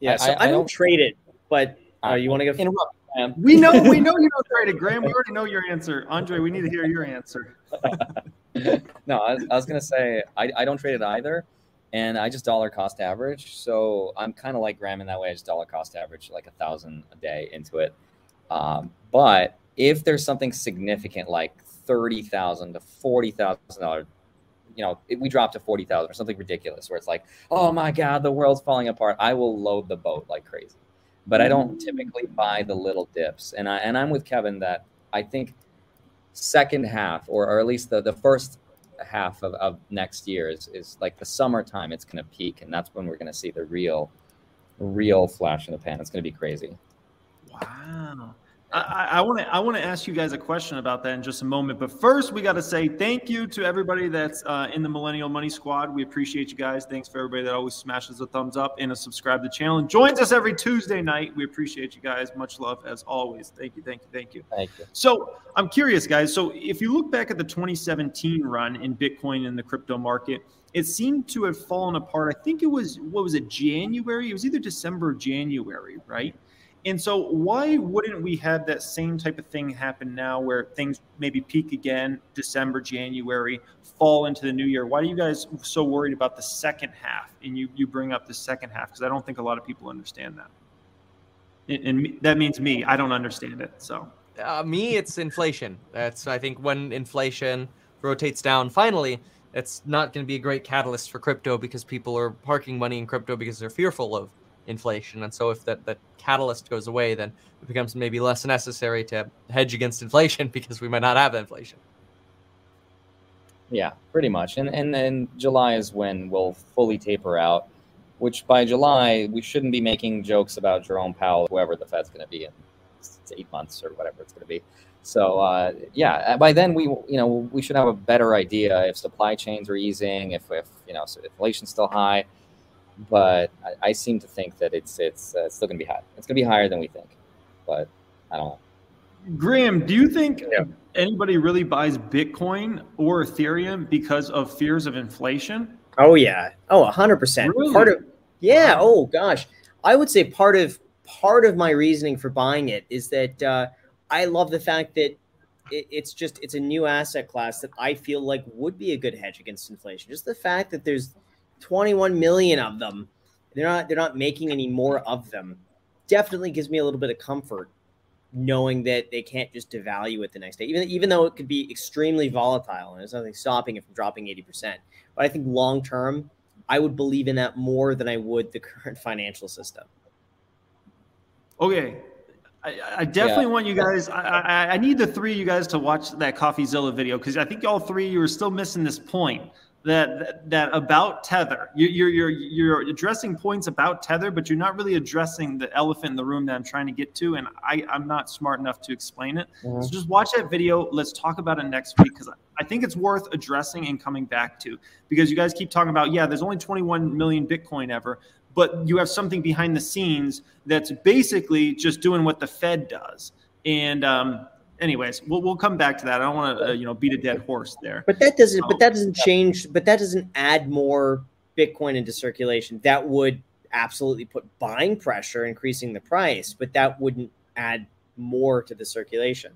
Yeah, I- so I- I, I don't don't- trade it, but uh, you want to go? Interrupt, man. We know we know you don't trade it, [laughs] Graham. We already know your answer. Andre, we need to hear your answer. [laughs] no, I, was- I was gonna say I, I don't trade it either, and I just dollar cost average. So I'm kind of like Graham in that way. I just dollar cost average like a thousand a day into it. Um, but if there's something significant like thirty thousand to forty thousand dollars, you know, if we dropped to forty thousand or something ridiculous, where it's like, oh my god, the world's falling apart. I will load the boat like crazy. But I don't typically buy the little dips, and I and I'm with Kevin that I think second half or, or at least the, the first half of, of next year is, is like the summertime it's going to peak and that's when we're going to see the real real flash in the pan it's going to be crazy Wow. I want to I want to ask you guys a question about that in just a moment, but first we got to say thank you to everybody that's uh, in the Millennial Money Squad. We appreciate you guys. Thanks for everybody that always smashes a thumbs up and a subscribe to the channel and joins us every Tuesday night. We appreciate you guys. Much love as always. Thank you, thank you, thank you. thank you So I'm curious, guys. So if you look back at the 2017 run in Bitcoin in the crypto market, it seemed to have fallen apart. I think it was what was it, January? It was either December or January, right? And so why wouldn't we have that same type of thing happen now where things maybe peak again December, January, fall into the new year? Why are you guys so worried about the second half? And you you bring up the second half because I don't think a lot of people understand that. And, and that means me, I don't understand it. So Uh, me, it's inflation. That's I think when inflation rotates down finally, it's not going to be a great catalyst for crypto because people are parking money in crypto because they're fearful of inflation. And so if that that catalyst goes away, then it becomes maybe less necessary to hedge against [laughs] inflation because we might not have inflation. yeah pretty much and and then july is when we'll fully taper out which by july we shouldn't be making jokes about jerome powell whoever the fed's going to be in eight months or whatever it's going to be so uh, yeah by then we you know we should have a better idea if supply chains are easing if, if you know inflation's still high but I, I seem to think that it's it's uh, still going to be high it's going to be higher than we think but i don't know Graham, do you think Yeah. anybody really buys Bitcoin or Ethereum because of fears of inflation? Oh yeah. Oh, hundred percent. Really? Part of yeah. Oh gosh, I would say part of part of my reasoning for buying it is that uh, I love the fact that it, it's just it's a new asset class that I feel like would be a good hedge against inflation. Just the fact that there's 21 million of them, they're not they're not making any more of them, definitely gives me a little bit of comfort knowing that they can't just devalue it the next day, even even though it could be extremely volatile and there's nothing stopping it from dropping 80%. But I think long term, I would believe in that more than I would the [laughs] current financial system. Okay. I, I definitely want you guys. I, I, I need the three of you guys to watch that CoffeeZilla video because I think all three you are still missing this point that that, about tether. You, you're you're you're addressing points about tether, but you're not really addressing the elephant in the room that I'm trying to get to, and I I'm not smart enough to explain it. So just watch that video. Let's talk about it next week because I think it's worth addressing and coming back to because you guys keep talking about yeah, there's only 21 million Bitcoin ever, but you have something behind the scenes that's basically just doing what the Fed does. And um, anyways, we'll we'll come back to that. I don't want to uh, you know beat a dead horse there. But that doesn't. But that doesn't change. But that doesn't add more Bitcoin into circulation. That would absolutely put buying pressure, increasing the price. But that wouldn't add more to the circulation.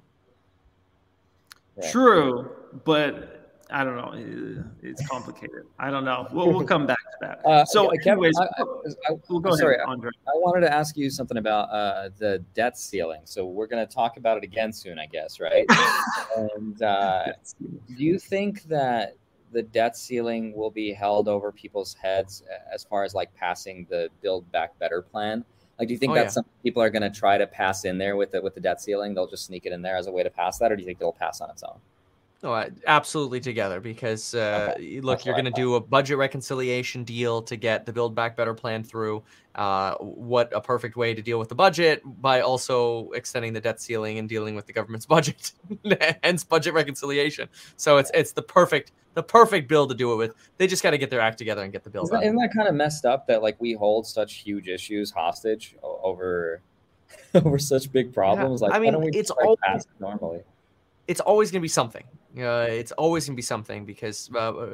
Right. True, but I don't know. It's complicated. I don't know. We'll, we'll [laughs] come back to that. Uh, so, anyways, I, I, I, we'll go I'm ahead, sorry, Andre. I wanted to ask you something about uh, the debt ceiling. So we're going to talk about it again soon, I guess, right? [laughs] and uh, do you think that the debt ceiling will be held over people's heads as far as like passing the Build Back Better plan? Like, do you think Oh, that's yeah. something people are going to try to pass in there with the with the debt ceiling? They'll just sneak it in there as a way to pass that, or do you think they'll pass on its own? I- absolutely together because uh, look, That's you're going to do a budget reconciliation deal to get the Build Back Better plan through. Uh, what a perfect way to deal with the budget by also extending the debt ceiling and dealing with the government's [laughs] budget, hence budget reconciliation. So it's it's the perfect the perfect bill to do it with. They just got to get their act together and get the bill Isn't isn't that kind of messed up that like we hold such huge issues hostage over [laughs] over such big problems? Like, I why mean, don't we it's always- normally? It's always going to be something. Uh, it's always going to be something because uh, uh,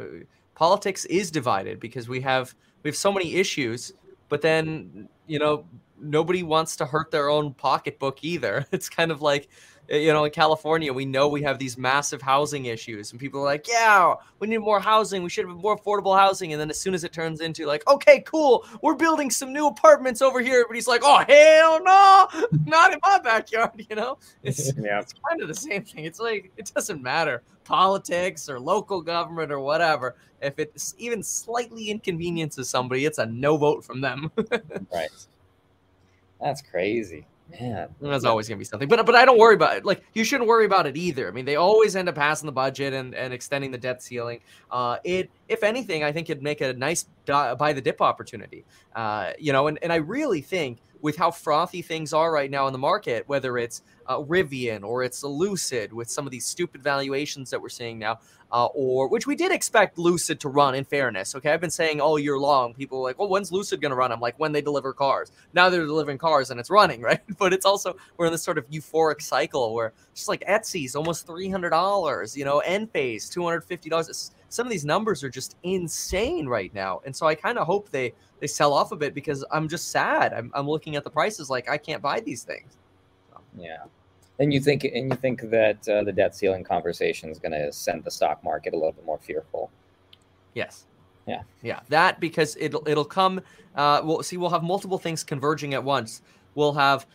politics is divided because we have we have so many issues, but then you know nobody wants to hurt their own pocketbook either. [laughs] It's kind of like Uh, you know, in California, we know we have these massive housing issues, and people are like, "Yeah, we need more housing. We should have more affordable housing." And then as soon as it turns into like, "Okay, cool, we're building some new apartments over here," but he's like, "Oh hell no, [laughs] not in my backyard." You know, it's, [laughs] yeah. it's kind of the same thing. It's like it doesn't matter politics or local government or whatever. If it even slightly inconveniences somebody, it's a no vote from them. [laughs] right. That's crazy. Man, there's always gonna be something, but but I don't worry about it. Like you shouldn't worry about it either. I mean, they always end up passing the budget and, and extending the debt ceiling. Uh, it, if anything, I think it'd make a nice buy the dip opportunity. Uh, you know, and and I really think with how frothy things are right now in the market, whether it's uh, Rivian or it's Lucid with some of these stupid valuations that we're seeing now, uh, or which we did expect Lucid to run. In fairness, okay, I've been saying all year long. People like, well, when's Lucid going to run? I'm like, when they deliver cars. Now they're delivering cars and it's running, [laughs] right? But it's also we're in this sort of euphoric cycle where just like Etsy's almost three hundred dollars, you know, Enphase two hundred fifty dollars. Some of these numbers are just insane right now, and so I kind of hope they they sell off a bit because I'm just sad. I'm, I'm looking at the prices like I can't buy these things. So. Yeah. And you think, and you think that uh, the debt ceiling conversation is going to send the stock market a little bit more fearful. Yes. Yeah. Yeah. That because it'll it'll come. Uh, we'll see. We'll have multiple things converging at once. We'll have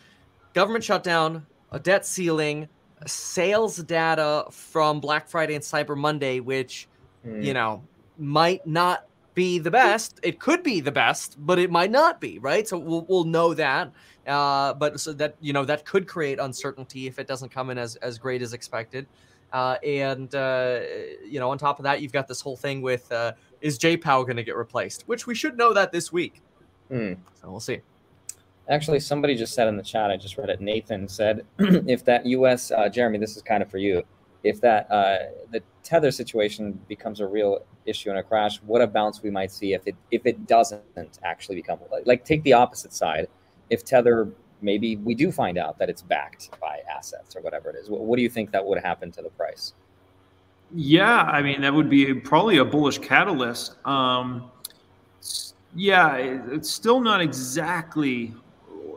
government shutdown, a debt ceiling, sales data from Black Friday and Cyber Monday, which mm. you know might not be the best. It could be the best, but it might not be, right? So we'll we'll know that. Uh, but so that you know that could create uncertainty if it doesn't come in as as great as expected. Uh, and uh, you know, on top of that, you've got this whole thing with uh, is J Pow going to get replaced, which we should know that this week. Mm. So we'll see. Actually, somebody just said in the chat. I just read it. Nathan said, [clears throat] "If that U.S. Uh, Jeremy, this is kind of for you. If that uh, the tether situation becomes a real issue in a crash, what a bounce we might see if it if it doesn't actually become like take the opposite side if Tether maybe we do find out that it's backed by assets or whatever it is. What, what do you think that would happen to the price? Yeah, I mean that would be probably a bullish catalyst. Um, yeah, it, it's still not exactly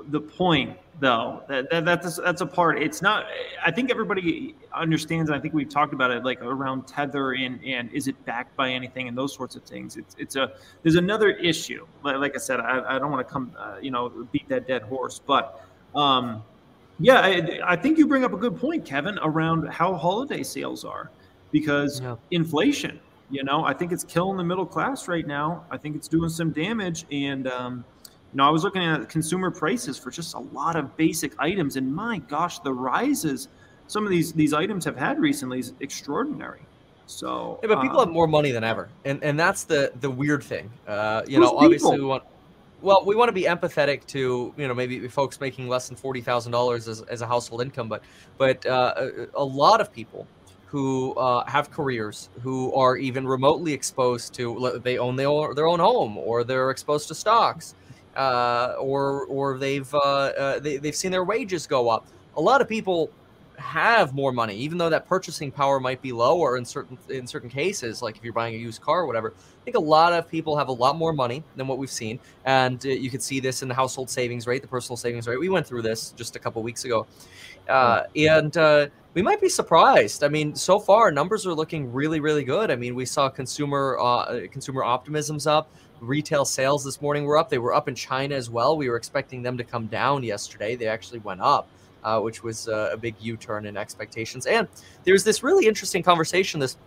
the point though. That, that that's that's a part. It's not. I think everybody understands. I think we've talked about it, like around tether and and is it backed by anything and those sorts of things. It's it's a there's another issue. Like, like I said, I, I don't want to come uh, you know beat that dead horse, but um, yeah, I, I think you bring up a good point, Kevin, around how holiday sales are, because yeah. inflation. You know, I think it's killing the middle class right now. I think it's doing some damage and. Um, you know, I was looking at consumer prices for just a lot of basic items, and my gosh, the rises some of these these items have had recently is extraordinary. So, yeah, but people um, have more money than ever, and and that's the the weird thing. Uh, you know, obviously people? we want. Well, we want to be empathetic to you know maybe folks making less than forty thousand dollars as as a household income, but but uh, a, a lot of people who uh, have careers who are even remotely exposed to they own their, their own home or they're exposed to stocks uh, or or they've uh, uh, they, they've seen their wages go up. A lot of people have more money, even though that purchasing power might be lower in certain in certain cases, like if you're buying a used car or whatever. I think a lot of people have a lot more money than what we've seen, and uh, you could see this in the household savings rate, the personal savings rate. We went through this just a couple weeks ago, uh, and uh, we might be surprised. I mean, so far numbers are looking really, really good. I mean, we saw consumer uh, consumer optimism's up retail sales this morning were up. They were up in China as well. We were expecting them to come down yesterday. They actually went up, uh, which was uh, a big U turn in expectations. And there's this really interesting conversation. This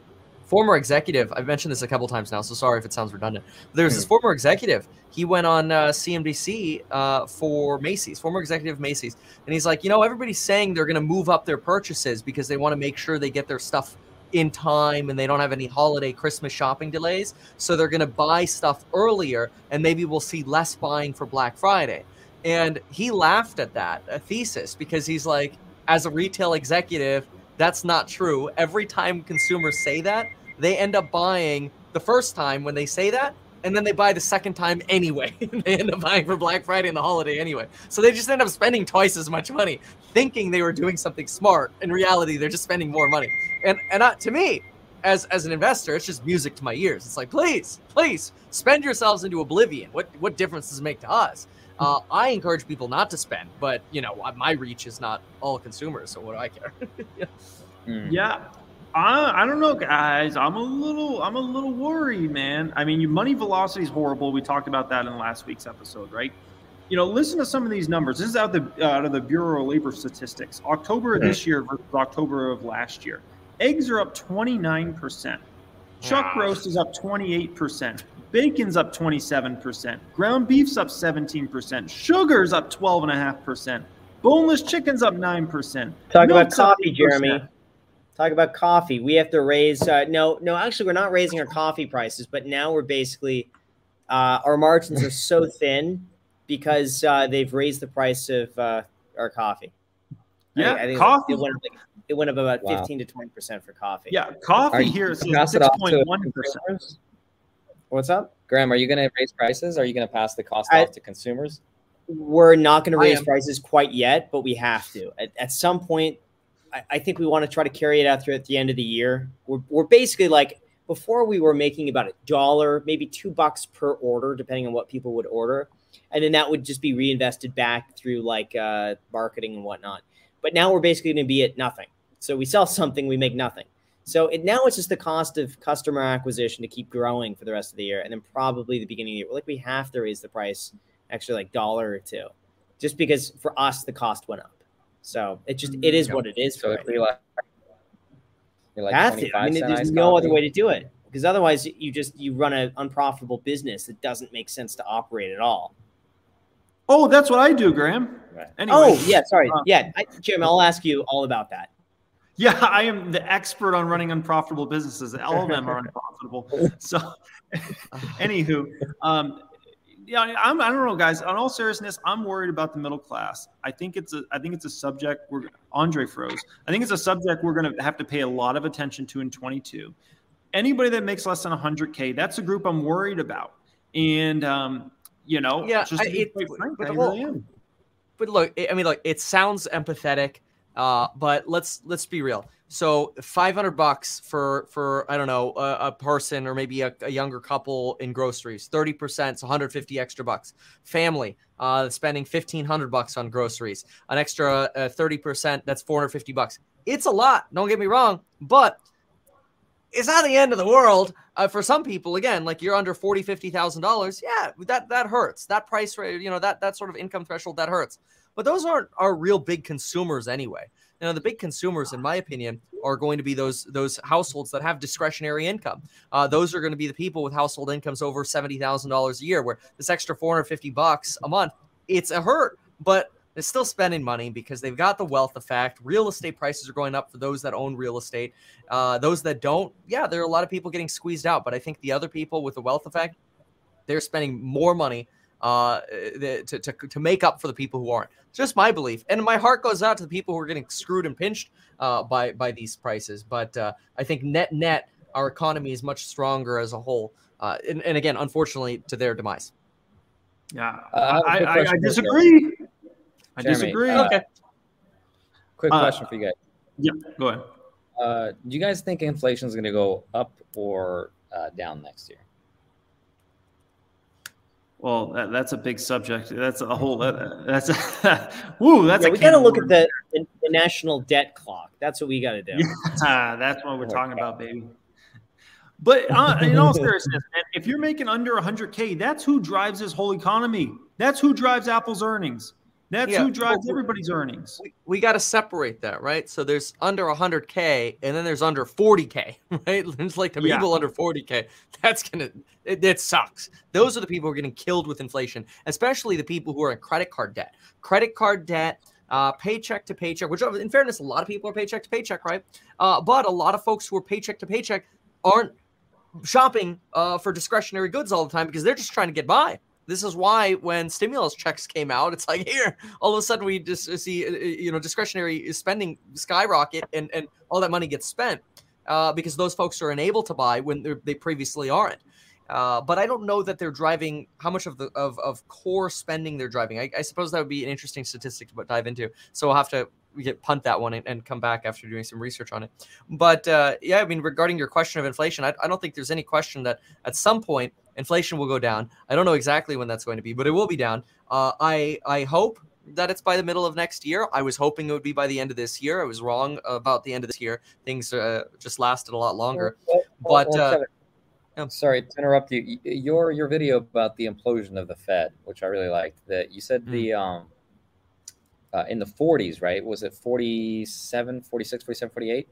former executive, I've mentioned this a couple times now, so sorry if it sounds redundant. There's this hmm. former executive. He went on uh, CNBC uh, for Macy's, former executive of Macy's, and he's like, you know, everybody's saying they're going to move up their purchases because they want to make sure they get their stuff in time and they don't have any holiday Christmas shopping delays. So they're going to buy stuff earlier and maybe we'll see less buying for Black Friday. And he laughed at that a thesis because he's like, as a retail executive, that's not true. Every time consumers say that, they end up buying the first time when they say that, and then they buy the second time anyway. [laughs] they end up buying for Black Friday and the holiday anyway. So they just end up spending twice as much money, thinking they were doing something smart. In reality, they're just spending more money. And and uh, to me, as as an investor, it's just music to my ears. It's like, please, please, spend yourselves into oblivion. What what difference does it make to us? Uh, I encourage people not to spend, but you know, my reach is not all consumers, so what do I care? [laughs] yeah. Mm. yeah. I, I don't know, guys. I'm a little, I'm a little worried, man. I mean, your money velocity is horrible. We talked about that in last week's episode, right? You know, listen to some of these numbers. This is out of the out of the Bureau of Labor Statistics. October of this hmm. year versus October of last year. Eggs are up 29 percent. Chuck wow. roast is up 28 percent. Bacon's up 27%. Ground beef's up 17%. Sugar's up 12.5%. Boneless chicken's up 9%. Talk Milk's about coffee, Jeremy. Talk about coffee. We have to raise. Uh, no, no, actually, we're not raising our coffee prices, but now we're basically, uh, our margins are so [laughs] thin because uh, they've raised the price of uh, our coffee. Yeah, I, I coffee. It went, up, it went up about wow. 15 to 20% for coffee. Yeah, coffee here is 6.1%. What's up? Graham, are you going to raise prices? Are you going to pass the cost I, off to consumers? We're not going to raise prices quite yet, but we have to. At, at some point, I, I, think we want to try to carry it out through at the end of the year. We're, we're basically like before we were making about a dollar, maybe two bucks per order, depending on what people would order. And then that would just be reinvested back through like uh, marketing and whatnot. But now we're basically going to be at nothing. So we sell [laughs] something, we make nothing. So it, now it's just the cost of customer acquisition to keep growing for the rest of the year, and then probably the beginning of the year. Like we have to raise the price extra like dollar or two, just because for us the cost went up. So it just it is what it is. So if like, you're like have to. I mean, there's no coffee. other way to do it because otherwise you just you run an unprofitable business that doesn't make sense to operate at all. Oh, that's what I do, Graham. Anyway. Oh, yeah, sorry. Uh, yeah, I, Jim, I'll ask you all about that. Yeah, [laughs] I am the expert on running unprofitable businesses. All of them are [laughs] unprofitable. So, [laughs] anywho, um, yeah, I'm, I don't know, guys. On all seriousness, I'm worried about the middle class. I think it's a, I think it's a subject. We're Andre froze. I think it's a subject we're going to have to pay a lot of attention to in 22. Anybody that makes less than 100k, that's a group I'm worried about. And um, you know, yeah, just I, it, frank, but, I really but look, I mean, look, it sounds empathetic uh, but let's let's be real. So 500 bucks for for I don't know a, a person or maybe a, a, younger couple in groceries. 30 percent, so 150 extra bucks. Family uh, spending 1500 bucks on groceries. An extra uh, 30 percent, that's 450 bucks. It's a lot. Don't get me wrong, but it's not the end of the world uh, for some people. Again, like you're under 40, 50 thousand dollars. Yeah, that that hurts. That price rate, you know, that that sort of income threshold that hurts. But those aren't our real big consumers anyway. You know, the big consumers, in my opinion, are going to be those those households that have discretionary income. Uh, those are going to be the people with household incomes over seventy thousand dollars a year, where this extra four hundred fifty bucks a month, it's a hurt, but they're still spending money because they've got the wealth effect. Real estate prices are going up for those that own real estate. Uh, those that don't, yeah, there are a lot of people getting squeezed out. But I think the other people with the wealth effect, they're spending more money uh, to, to, to make up for the people who aren't. It's just my belief, and my heart goes out to the people who are getting screwed and pinched uh, by by these prices. But uh, I think net net, our economy is much stronger as a whole. Uh, and, and, again, unfortunately, to their demise. Yeah, uh, I, I, I, disagree. I disagree. Uh, okay. Quick question for you guys. Yep, go ahead. do you guys think inflation is going to go up or down next year? Well, that, that's a big subject. That's a whole. [laughs] That, that's a [laughs] woo. That's yeah, we got to look at the, the, the, national debt clock. That's what we got to do. Yeah, [laughs] that's what we're talking about, baby. But uh, in all seriousness, man, if you're making under 100k, that's who drives this whole economy. That's who drives Apple's earnings. That's yeah. who drives everybody's earnings. We, we got to separate that, right? So there's under 100K and then there's under 40K, [laughs] right? It's like the yeah. people under 40K. That's going to, it, it sucks. Those are the people who are getting killed with inflation, especially the people who are in credit card debt. Credit card debt, uh, paycheck to paycheck, which in fairness, a lot of people are paycheck to paycheck, right? Uh, but a lot of folks who are paycheck to paycheck aren't shopping uh, for discretionary goods all the time because they're just trying to get by. This is why when stimulus checks came out, it's like [laughs] here, all of a sudden we just uh, see, uh, uh, you know, discretionary spending skyrocket and, and all that money gets spent uh, because those folks are unable to buy when they previously aren't. Uh, but I don't know that they're driving how much of the of, of core spending they're driving. I, I suppose that would be an interesting statistic to dive into. So we'll have to get punt that one and, and, come back after doing some research on it. But uh, yeah, I mean, regarding your question of inflation, I, I, don't think there's any question that at some point inflation will go down. I don't know exactly when that's going to be, but it will be down. Uh, I I hope that it's by the middle of next year. I was hoping it would be by the end of this year. I was wrong about the end of this year. Things uh, just lasted a lot longer. but uh, yeah. sorry to interrupt you. Your your video about the implosion of the Fed, which I really liked. That you said mm. the um uh, in the 40s, right? Was it 47, 46, 47, 48?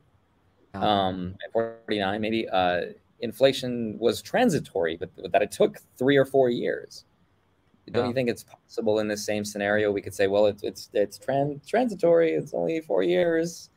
Um, 49 maybe. Uh, inflation was transitory, but that it took three or four years. Don't yeah. you think it's possible in this same scenario we could say, well, it's it's it's trans- transitory. It's only four years.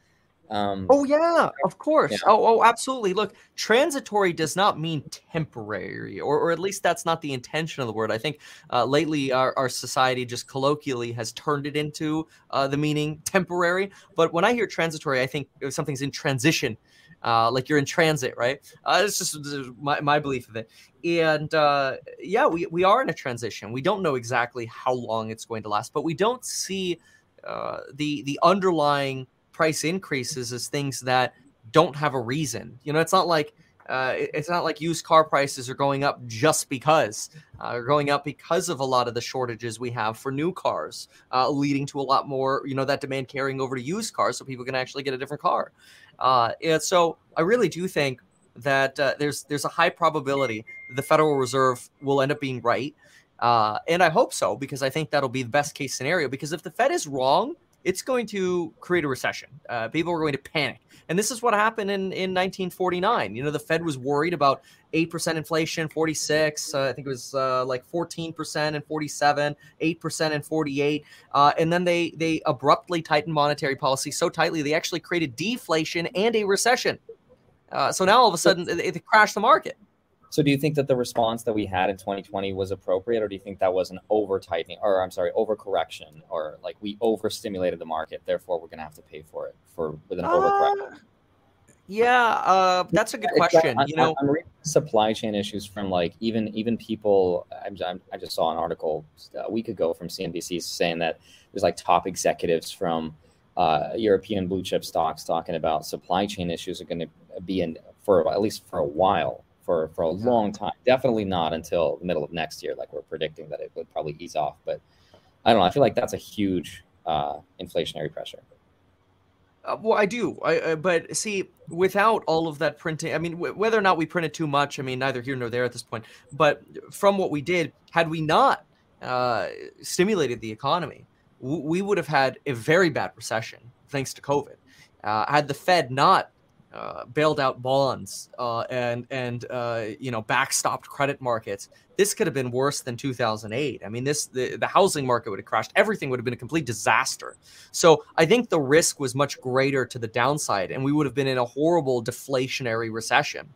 Um, oh yeah, of course. Yeah. Oh oh, absolutely. Look, transitory does not mean temporary, or or at least that's not the intention of the word. I think uh, lately our, our society just colloquially has turned it into uh, the meaning temporary. But when I hear transitory, I think something's in transition uh, like you're in transit, right? Uh, it's just my, my belief of it. And uh, yeah, we, we are in a transition. We don't know exactly how long it's going to last, but we don't see uh, the the underlying price increases as things that don't have a reason. You know, it's not like uh, it's not like used car prices are going up just because uh, are going up because of a lot of the shortages we have for new cars, uh, leading to a lot more, you know, that demand carrying over to used cars, so people can actually get a different car. Uh, and so I really do think that uh, there's there's a high probability the Federal Reserve will end up being right. Uh, and I hope so because I think that'll be the best case scenario. Because if the Fed is wrong, it's going to create a recession. Uh, people are going to panic. And this is what happened in, in 1949. You know, the Fed was worried about 8% inflation, 46, uh, I think it was uh, like 14% and 47, 8% and 48. Uh, and then they, they abruptly tightened monetary policy so tightly, they actually created deflation and a recession. Uh, so now all of a sudden, it, it crashed the market. So do you think that the response that we had in 2020 was appropriate, or do you think that was an over tightening, or I'm sorry, over correction, or like we overstimulated the market, therefore we're going to have to pay for it for with an uh, overcorrection? Yeah, uh, that's a good question. you know, I'm reading supply chain issues from like even even people. I'm, I'm, i just saw an article a week ago from CNBC saying that there's like top executives from uh, European blue chip stocks talking about supply chain issues are going to be in for at least for a while for for a long time. Definitely not until the middle of next year, like we're predicting that it would probably ease off. But I don't know. I feel like that's a huge uh, inflationary pressure. Uh, well, I do. I, uh, but see, without all of that printing, I mean, whether or not we printed too much, I mean, neither here nor there at this point. But from what we did, had we not uh, stimulated the economy, w- we would have had a very bad recession thanks to COVID. Uh, had the Fed not uh, bailed out bonds uh, and and uh, you know backstopped credit markets. This could have been worse than 2008. I mean, this the, the housing market would have crashed. Everything would have been a complete disaster. So I think the risk was much greater to the downside, and we would have been in a horrible deflationary recession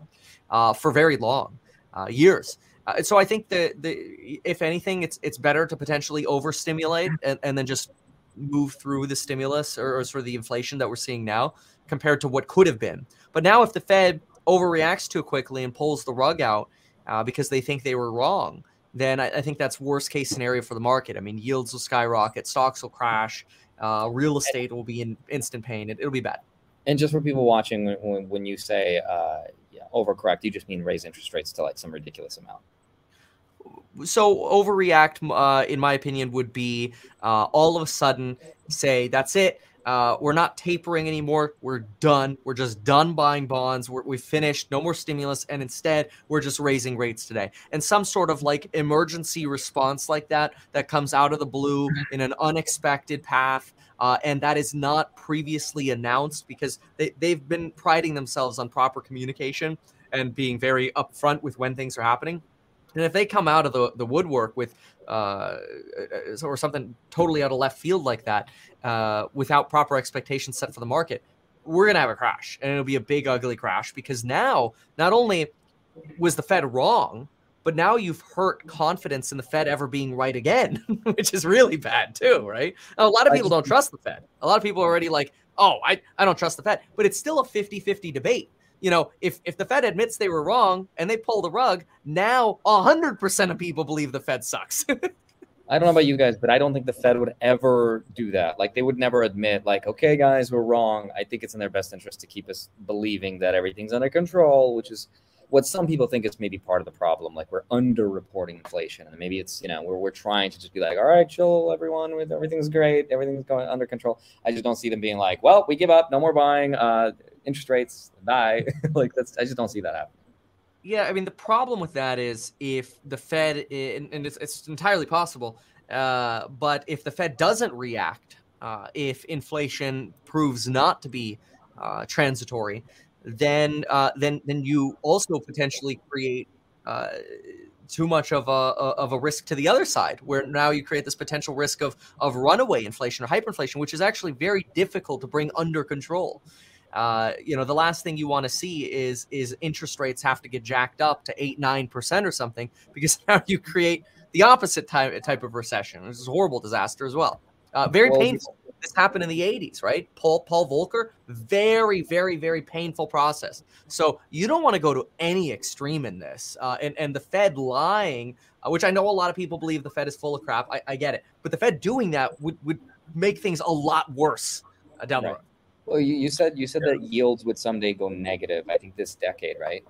uh, for very long uh, years. Uh, so I think that the if anything, it's it's better to potentially overstimulate and, and then just move through the stimulus or, or sort of the inflation that we're seeing now compared to what could have been. But now, if the Fed overreacts too quickly and pulls the rug out uh, because they think they were wrong, then I, I, think that's worst case scenario for the market. I mean, yields will skyrocket, stocks will crash, uh, real estate will be in instant pain. It, will be bad. And just for people watching, when, when you say uh, yeah, overcorrect, you just mean raise interest rates to like some ridiculous amount so overreact uh, in my opinion would be uh, all of a sudden say that's it uh, we're not tapering anymore. We're done. We're just done buying bonds. We're, we finished. No more stimulus. And instead, we're just raising rates today. And some sort of like emergency response like that that comes out of the blue in an unexpected path. Uh, and that is not previously announced because they, they've been priding themselves on proper communication and being very upfront with when things are happening. And if they come out of the, the woodwork with uh, uh, or something totally out of left field like that, uh, without proper expectations set for the market, we're going to have a crash. And it'll be a big, ugly crash because now, not only was the Fed wrong, but now you've hurt confidence in the Fed ever being right again, [laughs] which is really bad too, right? Now, a lot of people don't trust the Fed. A lot of people are already like, oh, I, I don't trust the Fed. But it's still a 50 50 debate you know, if if the Fed admits they were wrong and they pull the rug, now hundred percent of people believe the Fed sucks. [laughs] I don't know about you guys, but I don't think the Fed would ever do that. Like they would never admit, like, okay, guys, we're wrong. I think it's in their best interest to keep us believing that everything's under control, which is what some people think is maybe part of the problem. Like we're underreporting inflation, and maybe it's you know we're we're trying to just be like, all right, chill, everyone, with everything's great, everything's going under control. I just don't see them being like, well, we give up, no more buying, uh, interest rates die. [laughs] like that's I just don't see that happening. Yeah, I mean the problem with that is if the Fed and, it's, it's, entirely possible, uh, but if the Fed doesn't react, uh, if inflation proves not to be uh, transitory, then uh, then then you also potentially create uh, too much of a of a risk to the other side, where now you create this potential risk of of runaway inflation or hyperinflation, which is actually very difficult to bring under control. Uh, you know, the last thing you want to see is is interest rates have to get jacked up to eight nine percent or something [laughs] because now you create the opposite type type of recession. This is a horrible disaster as well. Uh, very painful. This happened in the 80s, right? Paul Paul Volcker, very, very, very painful process. So you don't want to go to any extreme in this. Uh, and and the Fed lying, uh, which I know a lot of people believe the Fed is full of crap. I, I get it, but the Fed doing that would would make things a lot worse uh, down the road. Well, you, you said you said that yields would someday go negative. I think this decade, right?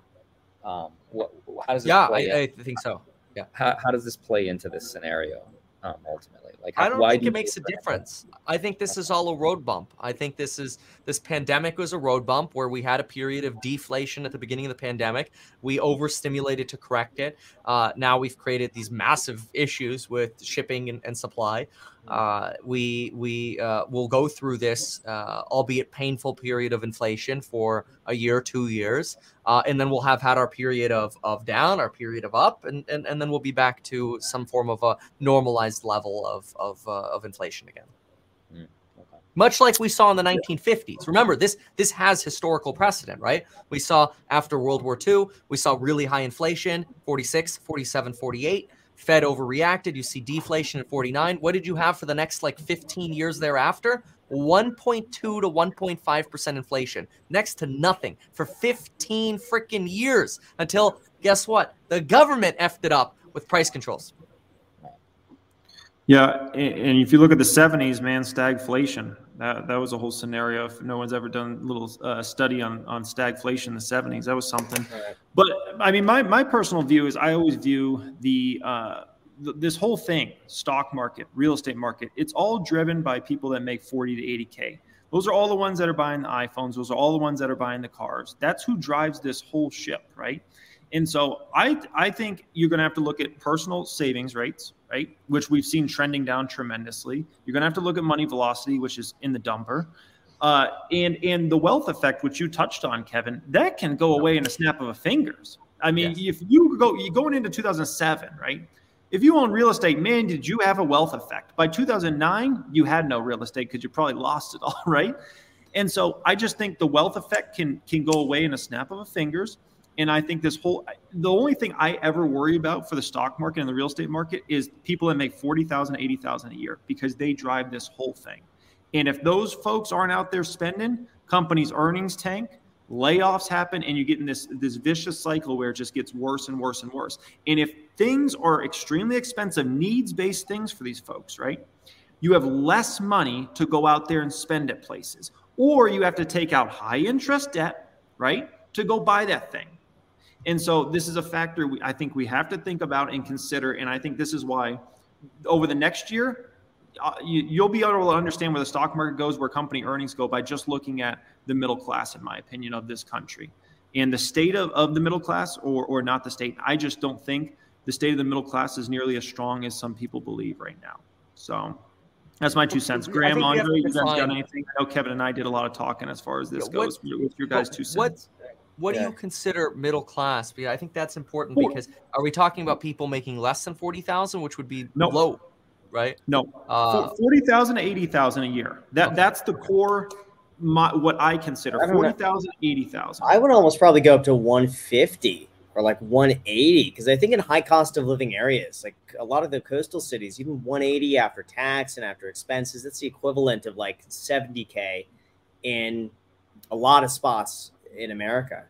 Um, what, how does yeah, I, I, think so. Yeah. How, how does this play into this scenario um, ultimately? Like, I don't think do it makes a difference. I think this is all a road bump. I think this is this pandemic was a road bump where we had a period of deflation at the beginning of the pandemic. We overstimulated to correct it. Uh, now we've created these massive issues with shipping and, and supply. Uh, we we uh, will go through this, uh, albeit painful, period of inflation for a year, two years, uh, and then we'll have had our period of of down, our period of up, and and, and then we'll be back to some form of a normalized level of of, uh, of inflation again. Much like we saw in the 1950s. Remember, this this has historical precedent, right? We saw after World War II, we saw really high inflation, 46, 47, 48 Fed overreacted. You see deflation at 49. What did you have for the next like 15 years thereafter? 1.2 to 1.5% inflation. Next to nothing for 15 freaking years until guess what? The government effed it up with price controls. Yeah, and if you look at the 70s, man, stagflation. That, that was a whole scenario. If no one's ever done a little uh, study on, on stagflation in the 70s, that was something. But I mean, my, my personal view is I always view the, uh, th- this whole thing, stock market, real estate market, it's all driven by people that make 40 to 80K. Those are all the ones that are buying the iPhones. Those are all the ones that are buying the cars. That's who drives this whole ship, right? And so I I think you're going to have to look at personal savings rates, right? Which we've seen trending down tremendously. You're going to have to look at money velocity, which is in the dumper. Uh, and and the wealth effect, which you touched on, Kevin, that can go away in a snap of a fingers. I mean, yes. if you go you going into 2007, right? If you own real estate, man, did you have a wealth effect? By 2009, you had no real estate because you probably lost it all, [laughs] right? And so I just think the wealth effect can can go away in a snap of a fingers. And I think this whole the only thing I ever worry about for the stock market and the real estate market is people that make 40,000, 80,000 a year because they drive this whole thing. And if those folks aren't out there spending, companies' earnings tank, layoffs happen, and you get in this this vicious cycle where it just gets worse and worse and worse. And if things are extremely expensive, needs-based things for these folks, right? You have less money to go out there and spend at places. Or you have to take out high interest debt, right? To go buy that thing. And so this is a factor we, I think we have to think about and consider. And I think this is why over the next year, uh, you, will be able to understand where the stock market goes, where company earnings go by just looking at the middle class, in my opinion, of this country. And the state of, of the middle class, or, or not the state, I just don't think the state of the middle class is nearly as strong as some people believe right now. So that's my two cents. Graham, Andre, you guys got anything? I know Kevin and I did a lot of talking as far as this yeah, goes. With your guys' two cents what yeah. do you consider middle class? Because I think that's important because are we talking about people making less than forty thousand, which would be no. low, right? No, uh, forty thousand to eighty thousand a year. That okay. that's the core. My, what I consider 40,000, 80,000. I would almost probably go up to 150 or like 180 because I think in high cost of living areas, like a lot of the coastal cities, even 180 after tax and after expenses, that's the equivalent of like 70k in a lot of spots in America.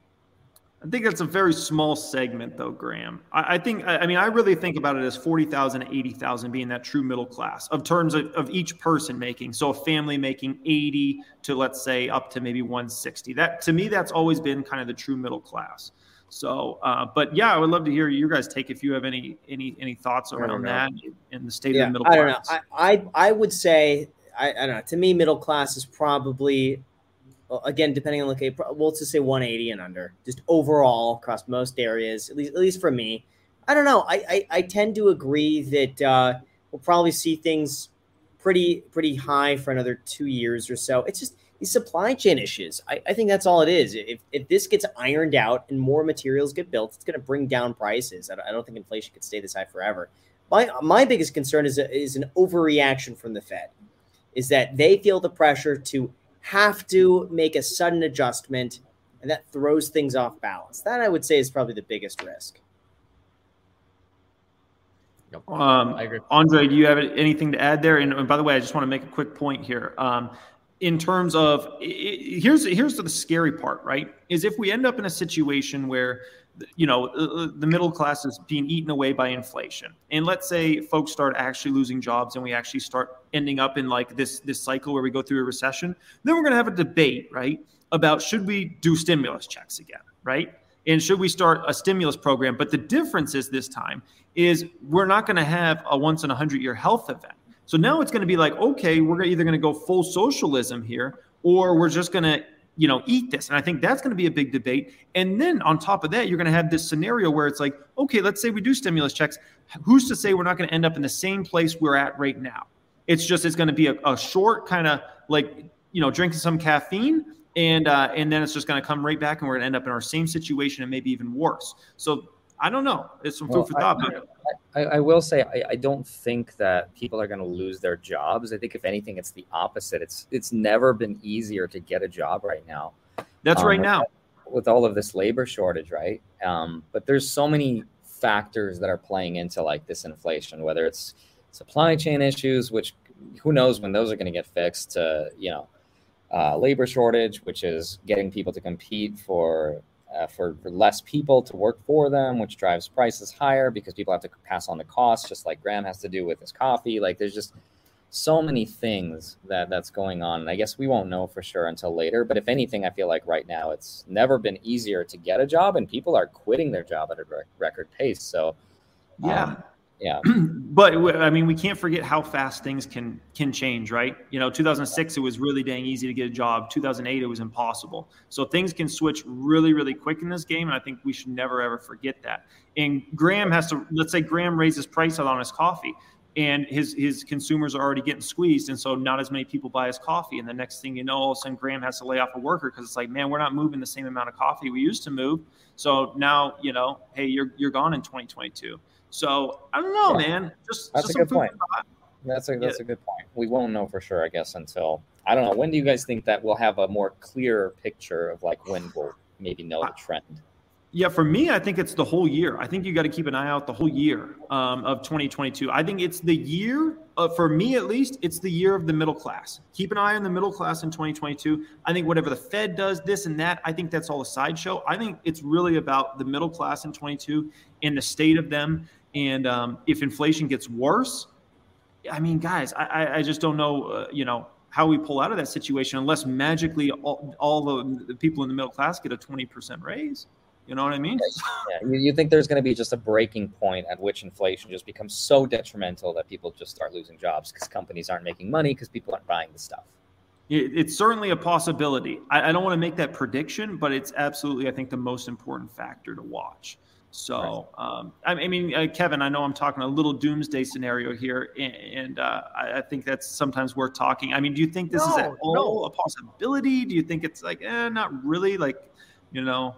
I think that's a very small segment, though, Graham. I, I think, I, I, mean, I really think about it as 40,000 80,000 being that true middle class of terms of, of each person making. So a family making 80 to, let's say, up to maybe 160. That, to me, that's always been kind of the true middle class. So, uh, but yeah, I would love to hear you guys take if you have any any any thoughts around that in the state yeah, of the middle class. I don't know. I, I, I would say I, I don't know. To me, middle class is probably again, depending on location, we'll just say 180 and under, just overall across most areas, at least, at least for me. I don't know. I, I, I tend to agree that uh, we'll probably see things pretty, pretty high for another two years or so. It's just these supply chain issues. I, I think that's all it is. If, if this gets ironed out and more materials get built, it's going to bring down prices. I don't, I don't think inflation could stay this high forever. My, my biggest concern is, a, is an overreaction from the Fed, is that they feel the pressure to have to make a sudden adjustment, and that throws things off balance. That I would say is probably the biggest risk. Um, I agree. Andre, do you have anything to add there? And, and, by the way, I just want to make a quick point here. Um, in terms of it, here's here's the scary part, right? Is if we end up in a situation where you know uh, uh, the middle class is being eaten away by inflation. And let's say folks start actually losing jobs and we actually start ending up in like this this cycle where we go through a recession then we're going to have a debate right about should we do stimulus checks again right? And should we start a stimulus program? But the difference is this time is we're not going to have a once in a hundred year health event. So now it's going to be like okay we're either going to go full socialism here or we're just going to you know, eat this. And I think that's going to be a big debate. And then on top of that, you're going to have this scenario where it's like, okay, let's say we do stimulus checks. Who's to say we're not going to end up in the same place we're at right now? It's just it's going to be a, a short kind of like you know drinking some caffeine, and uh, and then it's just going to come right back, and we're going to end up in our same situation and maybe even worse. So I don't know. It's some well, food for thought. I, I, I, will say I, I, don't think that people are going to lose their jobs. I think if anything, it's the opposite. It's it's never been easier to get a job right now. That's um, right now with all of this labor shortage, right? Um, but there's so many factors that are playing into like this inflation, whether it's supply chain issues, which who knows when those are going to get fixed. To you know, uh, labor shortage, which is getting people to compete for uh, for, for, less people to work for them, which drives prices higher because people have to pass on the costs, just like Graham has to do with his coffee. Like there's just so many things that that's going on, and I guess we won't know for sure until later. But if anything, I feel like right now it's never been easier to get a job, and people are quitting their job at a record pace. So yeah. Um, yeah. [clears throat] But i mean we can't forget how fast things can can change right? You know 2006 it was really dang easy to get a job. 2008 it was impossible. So things can switch really really quick in this game and i think we should never ever forget that. And graham has to let's say graham raises price on his coffee and his his consumers are already getting squeezed and so not as many people buy his coffee. And the next thing you know all of a sudden graham has to lay off a worker because it's like man we're not moving the same amount of coffee we used to move. So now you know hey you're you're gone in 2022 so I don't know, yeah. man. Just that's just a good point. That's a that's yeah. a good point. We won't know for sure, I guess, until I don't know. When do you guys think that we'll have a more clear picture of like when we'll maybe know the trend? Yeah, for me, I think it's the whole year. I think you got to keep an eye out the whole year um, of 2022. I think it's the year, uh, for me at least, it's the year of the middle class. Keep an eye on the middle class in 2022. I think whatever the Fed does, this and that, I think that's all a sideshow. I think it's really about the middle class in 22 and the state of them and um, if inflation gets worse, I mean, guys, I, I just don't know, uh, you know, how we pull out of that situation unless magically all, all the, the, people in the middle class get a 20% raise. You know what I mean? Yeah. You, you think there's going to be just a breaking point at which inflation just becomes so detrimental that people just start losing jobs because companies aren't making money because people aren't buying the stuff? It's certainly a possibility. I, I don't want to make that prediction, but it's absolutely, I think, the most important factor to watch. So, um, I mean, uh, Kevin, I know I'm talking a little doomsday scenario here, and, and uh, I, I, think that's sometimes worth talking. I mean, do you think this no, is at all no. a possibility? Do you think it's like, eh, not really? Like, you know?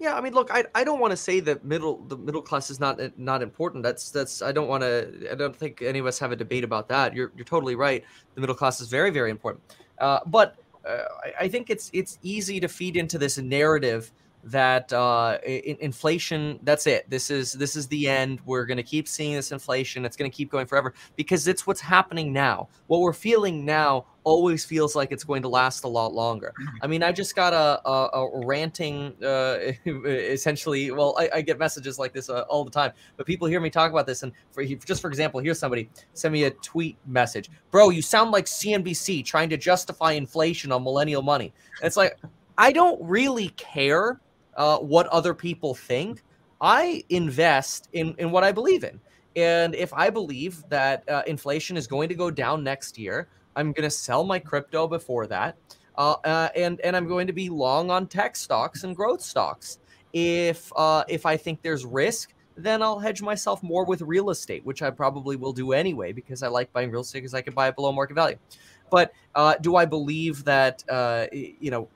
Yeah, I mean, look, I, I don't want to say that middle the middle class is not not important. That's that's I don't want to. I don't think any of us have a debate about that. You're you're totally right. The middle class is very very important. Uh, but uh, I, I think it's it's easy to feed into this narrative that uh, in, inflation that's it this is this is the end we're going to keep seeing this inflation it's going to keep going forever because it's what's happening now what we're feeling now always feels like it's going to last a lot longer. I mean, I just got a, a, a ranting, uh, [laughs] essentially. Well, I, I, get messages like this uh, all the time, but people hear me talk about this. And for just for example, here's somebody send me a tweet message, bro. You sound like CNBC trying to justify inflation on millennial money. And it's like I don't really care uh, what other people think. I invest in in what I believe in. And if I believe that uh, inflation is going to go down next year, I'm going to sell my crypto before that. Uh, uh, and and I'm going to be long on tech stocks and growth stocks. If uh, if I think there's risk, then I'll hedge myself more with real estate, which I probably will do anyway because I like buying real estate because I can buy it below market value. But uh, do I believe that uh, you know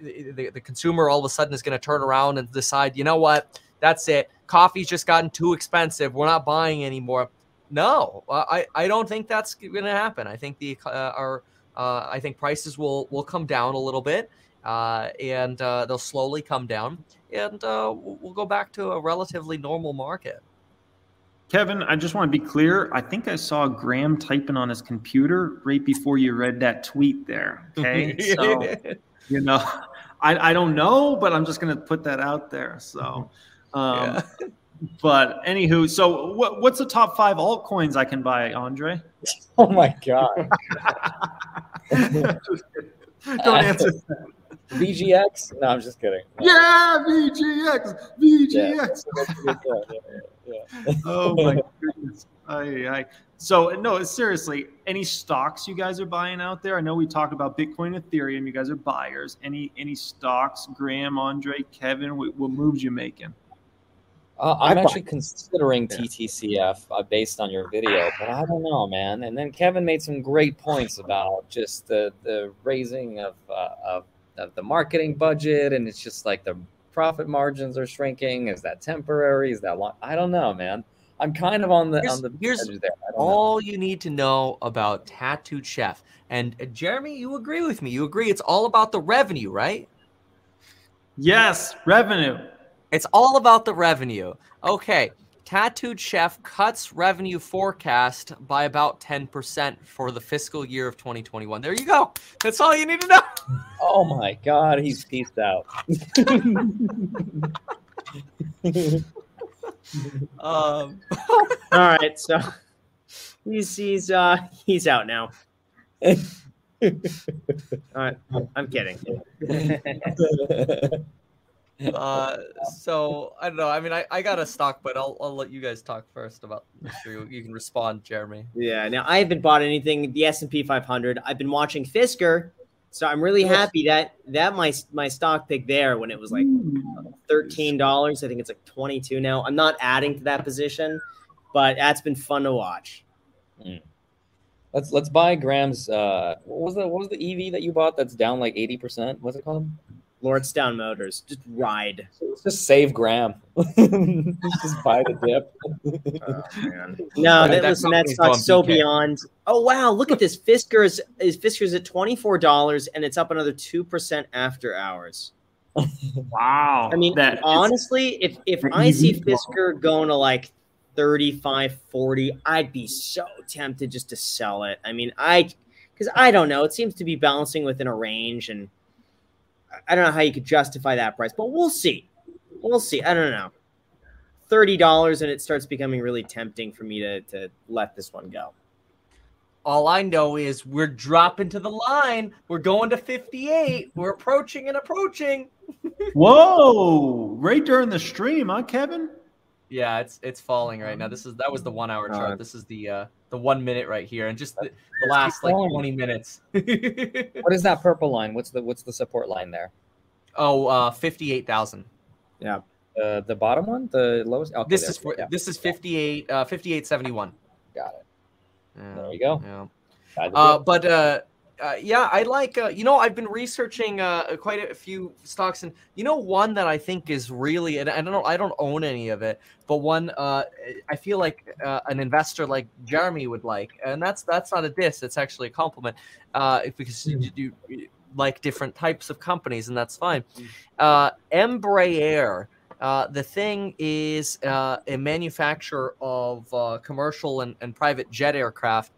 the, the consumer all of a sudden is going to turn around and decide, you know what, that's it, coffee's just gotten too expensive, we're not buying anymore? No, I, I don't think that's going to happen. I think the uh, our uh, I think prices will will come down a little bit, uh, and uh, they'll slowly come down, and uh, we'll go back to a relatively normal market. Kevin, I just want to be clear. I think I saw Graham typing on his computer right before you read that tweet there. Okay, [laughs] so you know, I I don't know, but I'm just going to put that out there. So. Um, yeah [laughs] but anywho, so what, what's the top five altcoins I can buy, Andre? [laughs] Oh my god! [laughs] Don't answer that. VGX? No, I'm just kidding. Yeah, VGX, VGX. Yeah. Yeah, oh [laughs] my goodness! I, I, so no, seriously, any stocks you guys are buying out there? I know we talked about Bitcoin, Ethereum. You guys are buyers. Any any stocks? Graham, Andre, Kevin, what, what moves you making? Uh, I'm actually considering TTCF uh, based on your video, but I don't know, man. And then Kevin made some great points about just the the raising of, uh, of, of the marketing budget, and it's just like the profit margins are shrinking. Is that temporary? Is that long? I don't know, man. I'm kind of on the here's, on the here's all know. you need to know about Tattooed Chef. And uh, Jeremy, you agree with me? You agree it's all about the revenue, right? Yes, revenue. It's all about the revenue. Okay. Tattooed Chef cuts revenue forecast by about 10% for the fiscal year of 2021. There you go. That's all you need to know. Oh my God, he's peaced out. [laughs] um, [laughs] all right, so he's he's uh he's out now. [laughs] all right, I'm kidding uh, so I don't know. I mean, I, I got a stock, but I'll, I'll let you guys talk first about. Sure you, you, can respond, Jeremy. Yeah. Now I haven't bought anything. The S and P 500. I've been watching Fisker, so I'm really happy that that my my stock pick there when it was like thirteen dollars. I think it's like twenty two now. I'm not adding to that position, but that's been fun to watch. Mm. Let's let's buy Graham's. Uh, what was the what was the EV that you bought that's down like eighty percent? What's it called? Lordstown Motors. Just ride. Just save Graham. [laughs] just buy the dip. oh, no, that, listen, that stock's so beyond. Oh wow, look at this. Fisker's is Fisker's at twenty four dollars, and it's up another two percent after hours. wow. I mean, that honestly, if if I see Fisker going to like 35, 40, I'd be so tempted just to sell it. I mean, I because I don't know. It seems to be balancing within a range and I don't know how you could justify that price, but we'll see. We'll see. I don't know. Thirty dollars, and it starts becoming really tempting for me to to let this one go. All I know is we're dropping to the line. We're going to 58. We're approaching and approaching. [laughs] Whoa! Right during the stream, huh, Kevin? Yeah, it's it's falling right now. This is that was the one hour chart. This is the uh the one minute right here, and just the, the last like twenty minutes. [laughs] what is that purple line? What's the what's the support line there? Oh, uh, fifty-eight thousand. Yeah. Uh, the bottom one, the lowest. Okay, this is for, yeah. this is 58 uh 5871. Got it. Yeah. There you go. Yeah. Uh, but uh, uh, yeah, I like. Uh, you know, I've been researching uh, quite a few stocks, and you know, one that I think is really, and I don't know, I don't own any of it, but one uh, I feel like uh, an investor like Jeremy would like, and that's that's not a diss; it's actually a compliment, uh, because you, you, you like different types of companies, and that's fine. Uh, Embraer. Uh, the thing is uh, a manufacturer of uh, commercial and, and private jet aircraft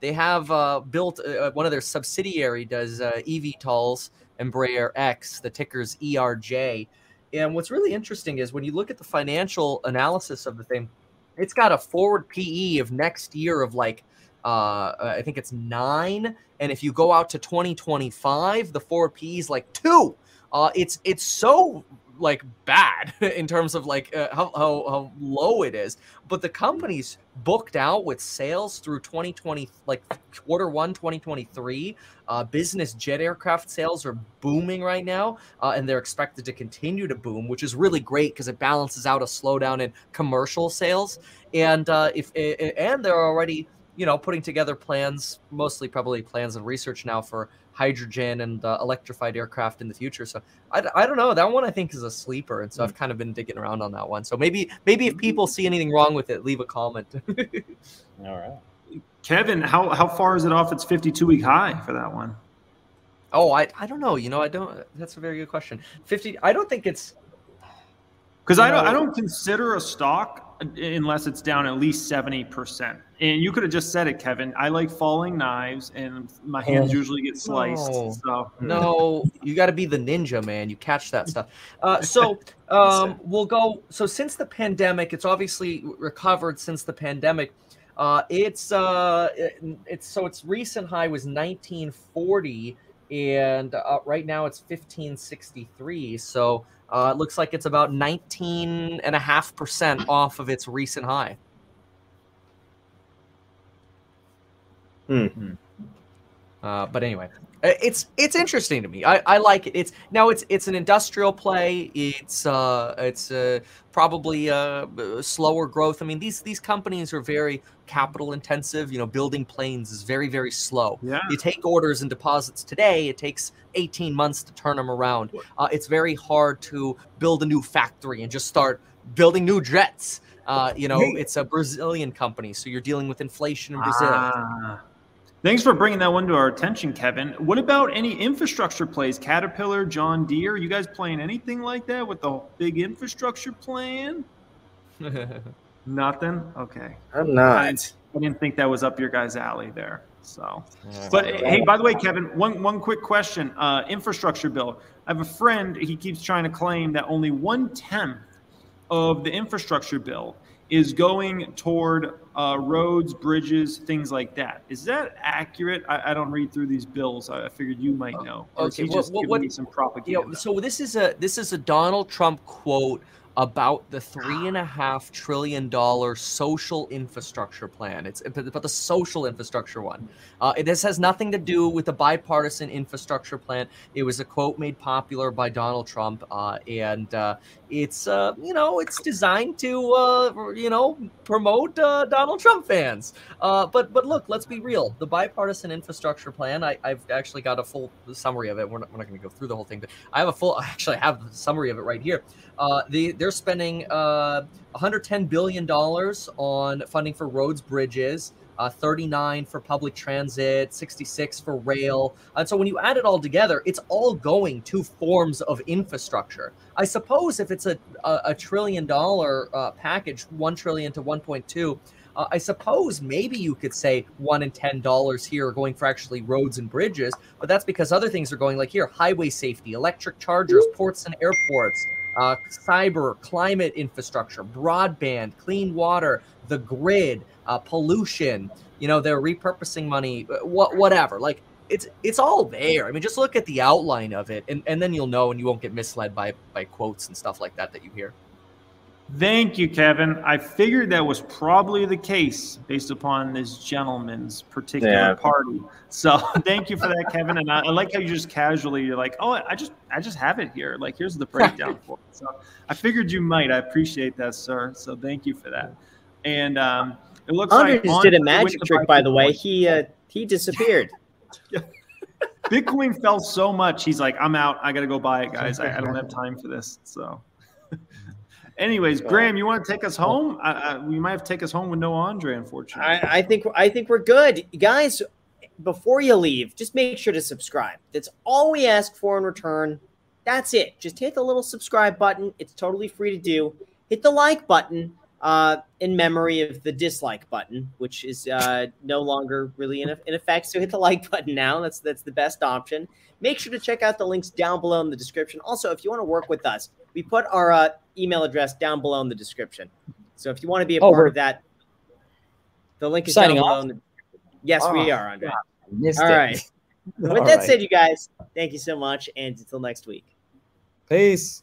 they have uh, built uh, one of their subsidiary does uh, eVTOLs, Embraer X, the ticker's ERJ. And what's really interesting is when you look at the financial analysis of the thing, it's got a forward PE of next year of like uh, I think it's nine, and if you go out to 2025, the forward PE is like two. Uh, it's it's so like bad [laughs] in terms of like uh, how, how, how low it is. But the company's booked out with sales through 2020 like quarter one 2023 uh, business jet aircraft sales are booming right now uh, and they're expected to continue to boom which is really great because it balances out a slowdown in commercial sales. And uh, if and they're already you know putting together plans mostly probably plans and research now for hydrogen and uh, electrified aircraft in the future. So I, I don't know. That one I think is a sleeper, and so I've hmm. kind of been digging around on that one. So maybe maybe if people see anything wrong with it, leave a comment. [laughs] All right, Kevin, how how far is it off its 52 week high for that one? Oh, I I don't know. You know, I don't. That's a very good question. 50. I don't think it's because I don't I don't consider a stock unless it's down at least 70%. And you could have just said it, Kevin. I like falling knives and my hands oh, usually get sliced. No, so. no you got to be the ninja, man. You catch that stuff. Uh, [laughs] so um, we'll go. So since the pandemic, it's obviously recovered since the pandemic. Uh, it's uh, it, it's so its recent high was 1940 and uh, right now it's 1563 so uh, it looks like it's about 19.5% off of its recent high. Hmm. Uh, but anyway, it's it's interesting to me. I, I like it. It's now it's it's an industrial play. It's uh it's uh, probably a slower growth. I mean these these companies are very capital intensive. You know, building planes is very very slow. Yeah. You take orders and deposits today. It takes 18 months to turn them around. Uh, it's very hard to build a new factory and just start building new jets. Uh, you know, it's a Brazilian company, so you're dealing with inflation in Brazil. Ah. Thanks for bringing that one to our attention, Kevin. What about any infrastructure plays? Caterpillar, John Deere, you guys playing anything like that with the big infrastructure plan? [laughs] Nothing. Okay. I'm not. I didn't, I didn't, think that was up your guys' alley there. So, but hey, by the way, Kevin, one one quick question. Uh, infrastructure bill. I have a friend. He keeps trying to claim that only one tenth of the infrastructure bill is going toward uh, roads, bridges, things like that. Is that accurate? I, I, don't read through these bills. I, figured you might uh, know. Or okay, just what, what, some propaganda. You know, so this is a this is a Donald Trump quote about the three and a half trillion dollar social infrastructure plan. It's about the social infrastructure one. Uh, this has nothing to do with the bipartisan infrastructure plan. It was a quote made popular by Donald Trump, uh, and uh, it's uh, you know it's designed to uh, you know promote uh, Donald Trump fans. Uh, but but look, let's be real. The bipartisan infrastructure plan. I, I've actually got a full summary of it. We're not, we're not going to go through the whole thing, but I have a full. [laughs] Actually, I have the summary of it right here. the they're spending uh, 110 billion dollars on funding for roads, bridges uh, 39 for public transit, 66 for rail. And so when you add it all together, it's all going to forms of infrastructure. I suppose if it's a, a, a trillion dollar uh, package, 1 trillion to 1.2, uh, I suppose maybe you could say one in ten dollars here are going for actually roads and bridges, but that's because other things are going like here: highway safety, electric chargers, ports and airports, uh, cyber, climate infrastructure, broadband, clean water, the grid, uh, pollution. You know, they're repurposing money, uh, what whatever. Like it's it's all there. I mean, just look at the outline of it, and, and then you'll know, and you won't get misled by by quotes and stuff like that that you hear. Thank you, Kevin. I figured that was probably the case based upon this gentleman's particular yeah. party. So [laughs] thank you for that, Kevin. And I, I, like how you just casually you're like, oh, I just I just have it here. Like here's the breakdown [laughs] for it. So I figured you might. I appreciate that, sir. So thank you for that. And um, it looks Andre like just did a magic trick, by the way. He uh, he disappeared. yeah. [laughs] Bitcoin fell so much. He's like, I'm out. I got to go buy it, guys. I, I, don't have time for this. So, anyways, Graham, you want to take us home? I, I, we might have to take us home with no Andre, unfortunately. I, think I think we're good, guys. Before you leave, just make sure to subscribe. That's all we ask for in return. That's it. Just hit the little subscribe button. It's totally free to do. Hit the like button uh, in memory of the dislike button, which is uh, no longer really in, in effect. So hit the like [laughs] button now. That's that's the best option. Make sure to check out the links down below in the description. Also, if you want to work with us, we put our uh, email address down below in the description. So if you want to be a Oh, part of that, the link is down signing below. off? In the, yes, we Oh, are, Andre. Missed All right. [laughs] With All that right. said, you guys, thank you so much, and until next week. Peace.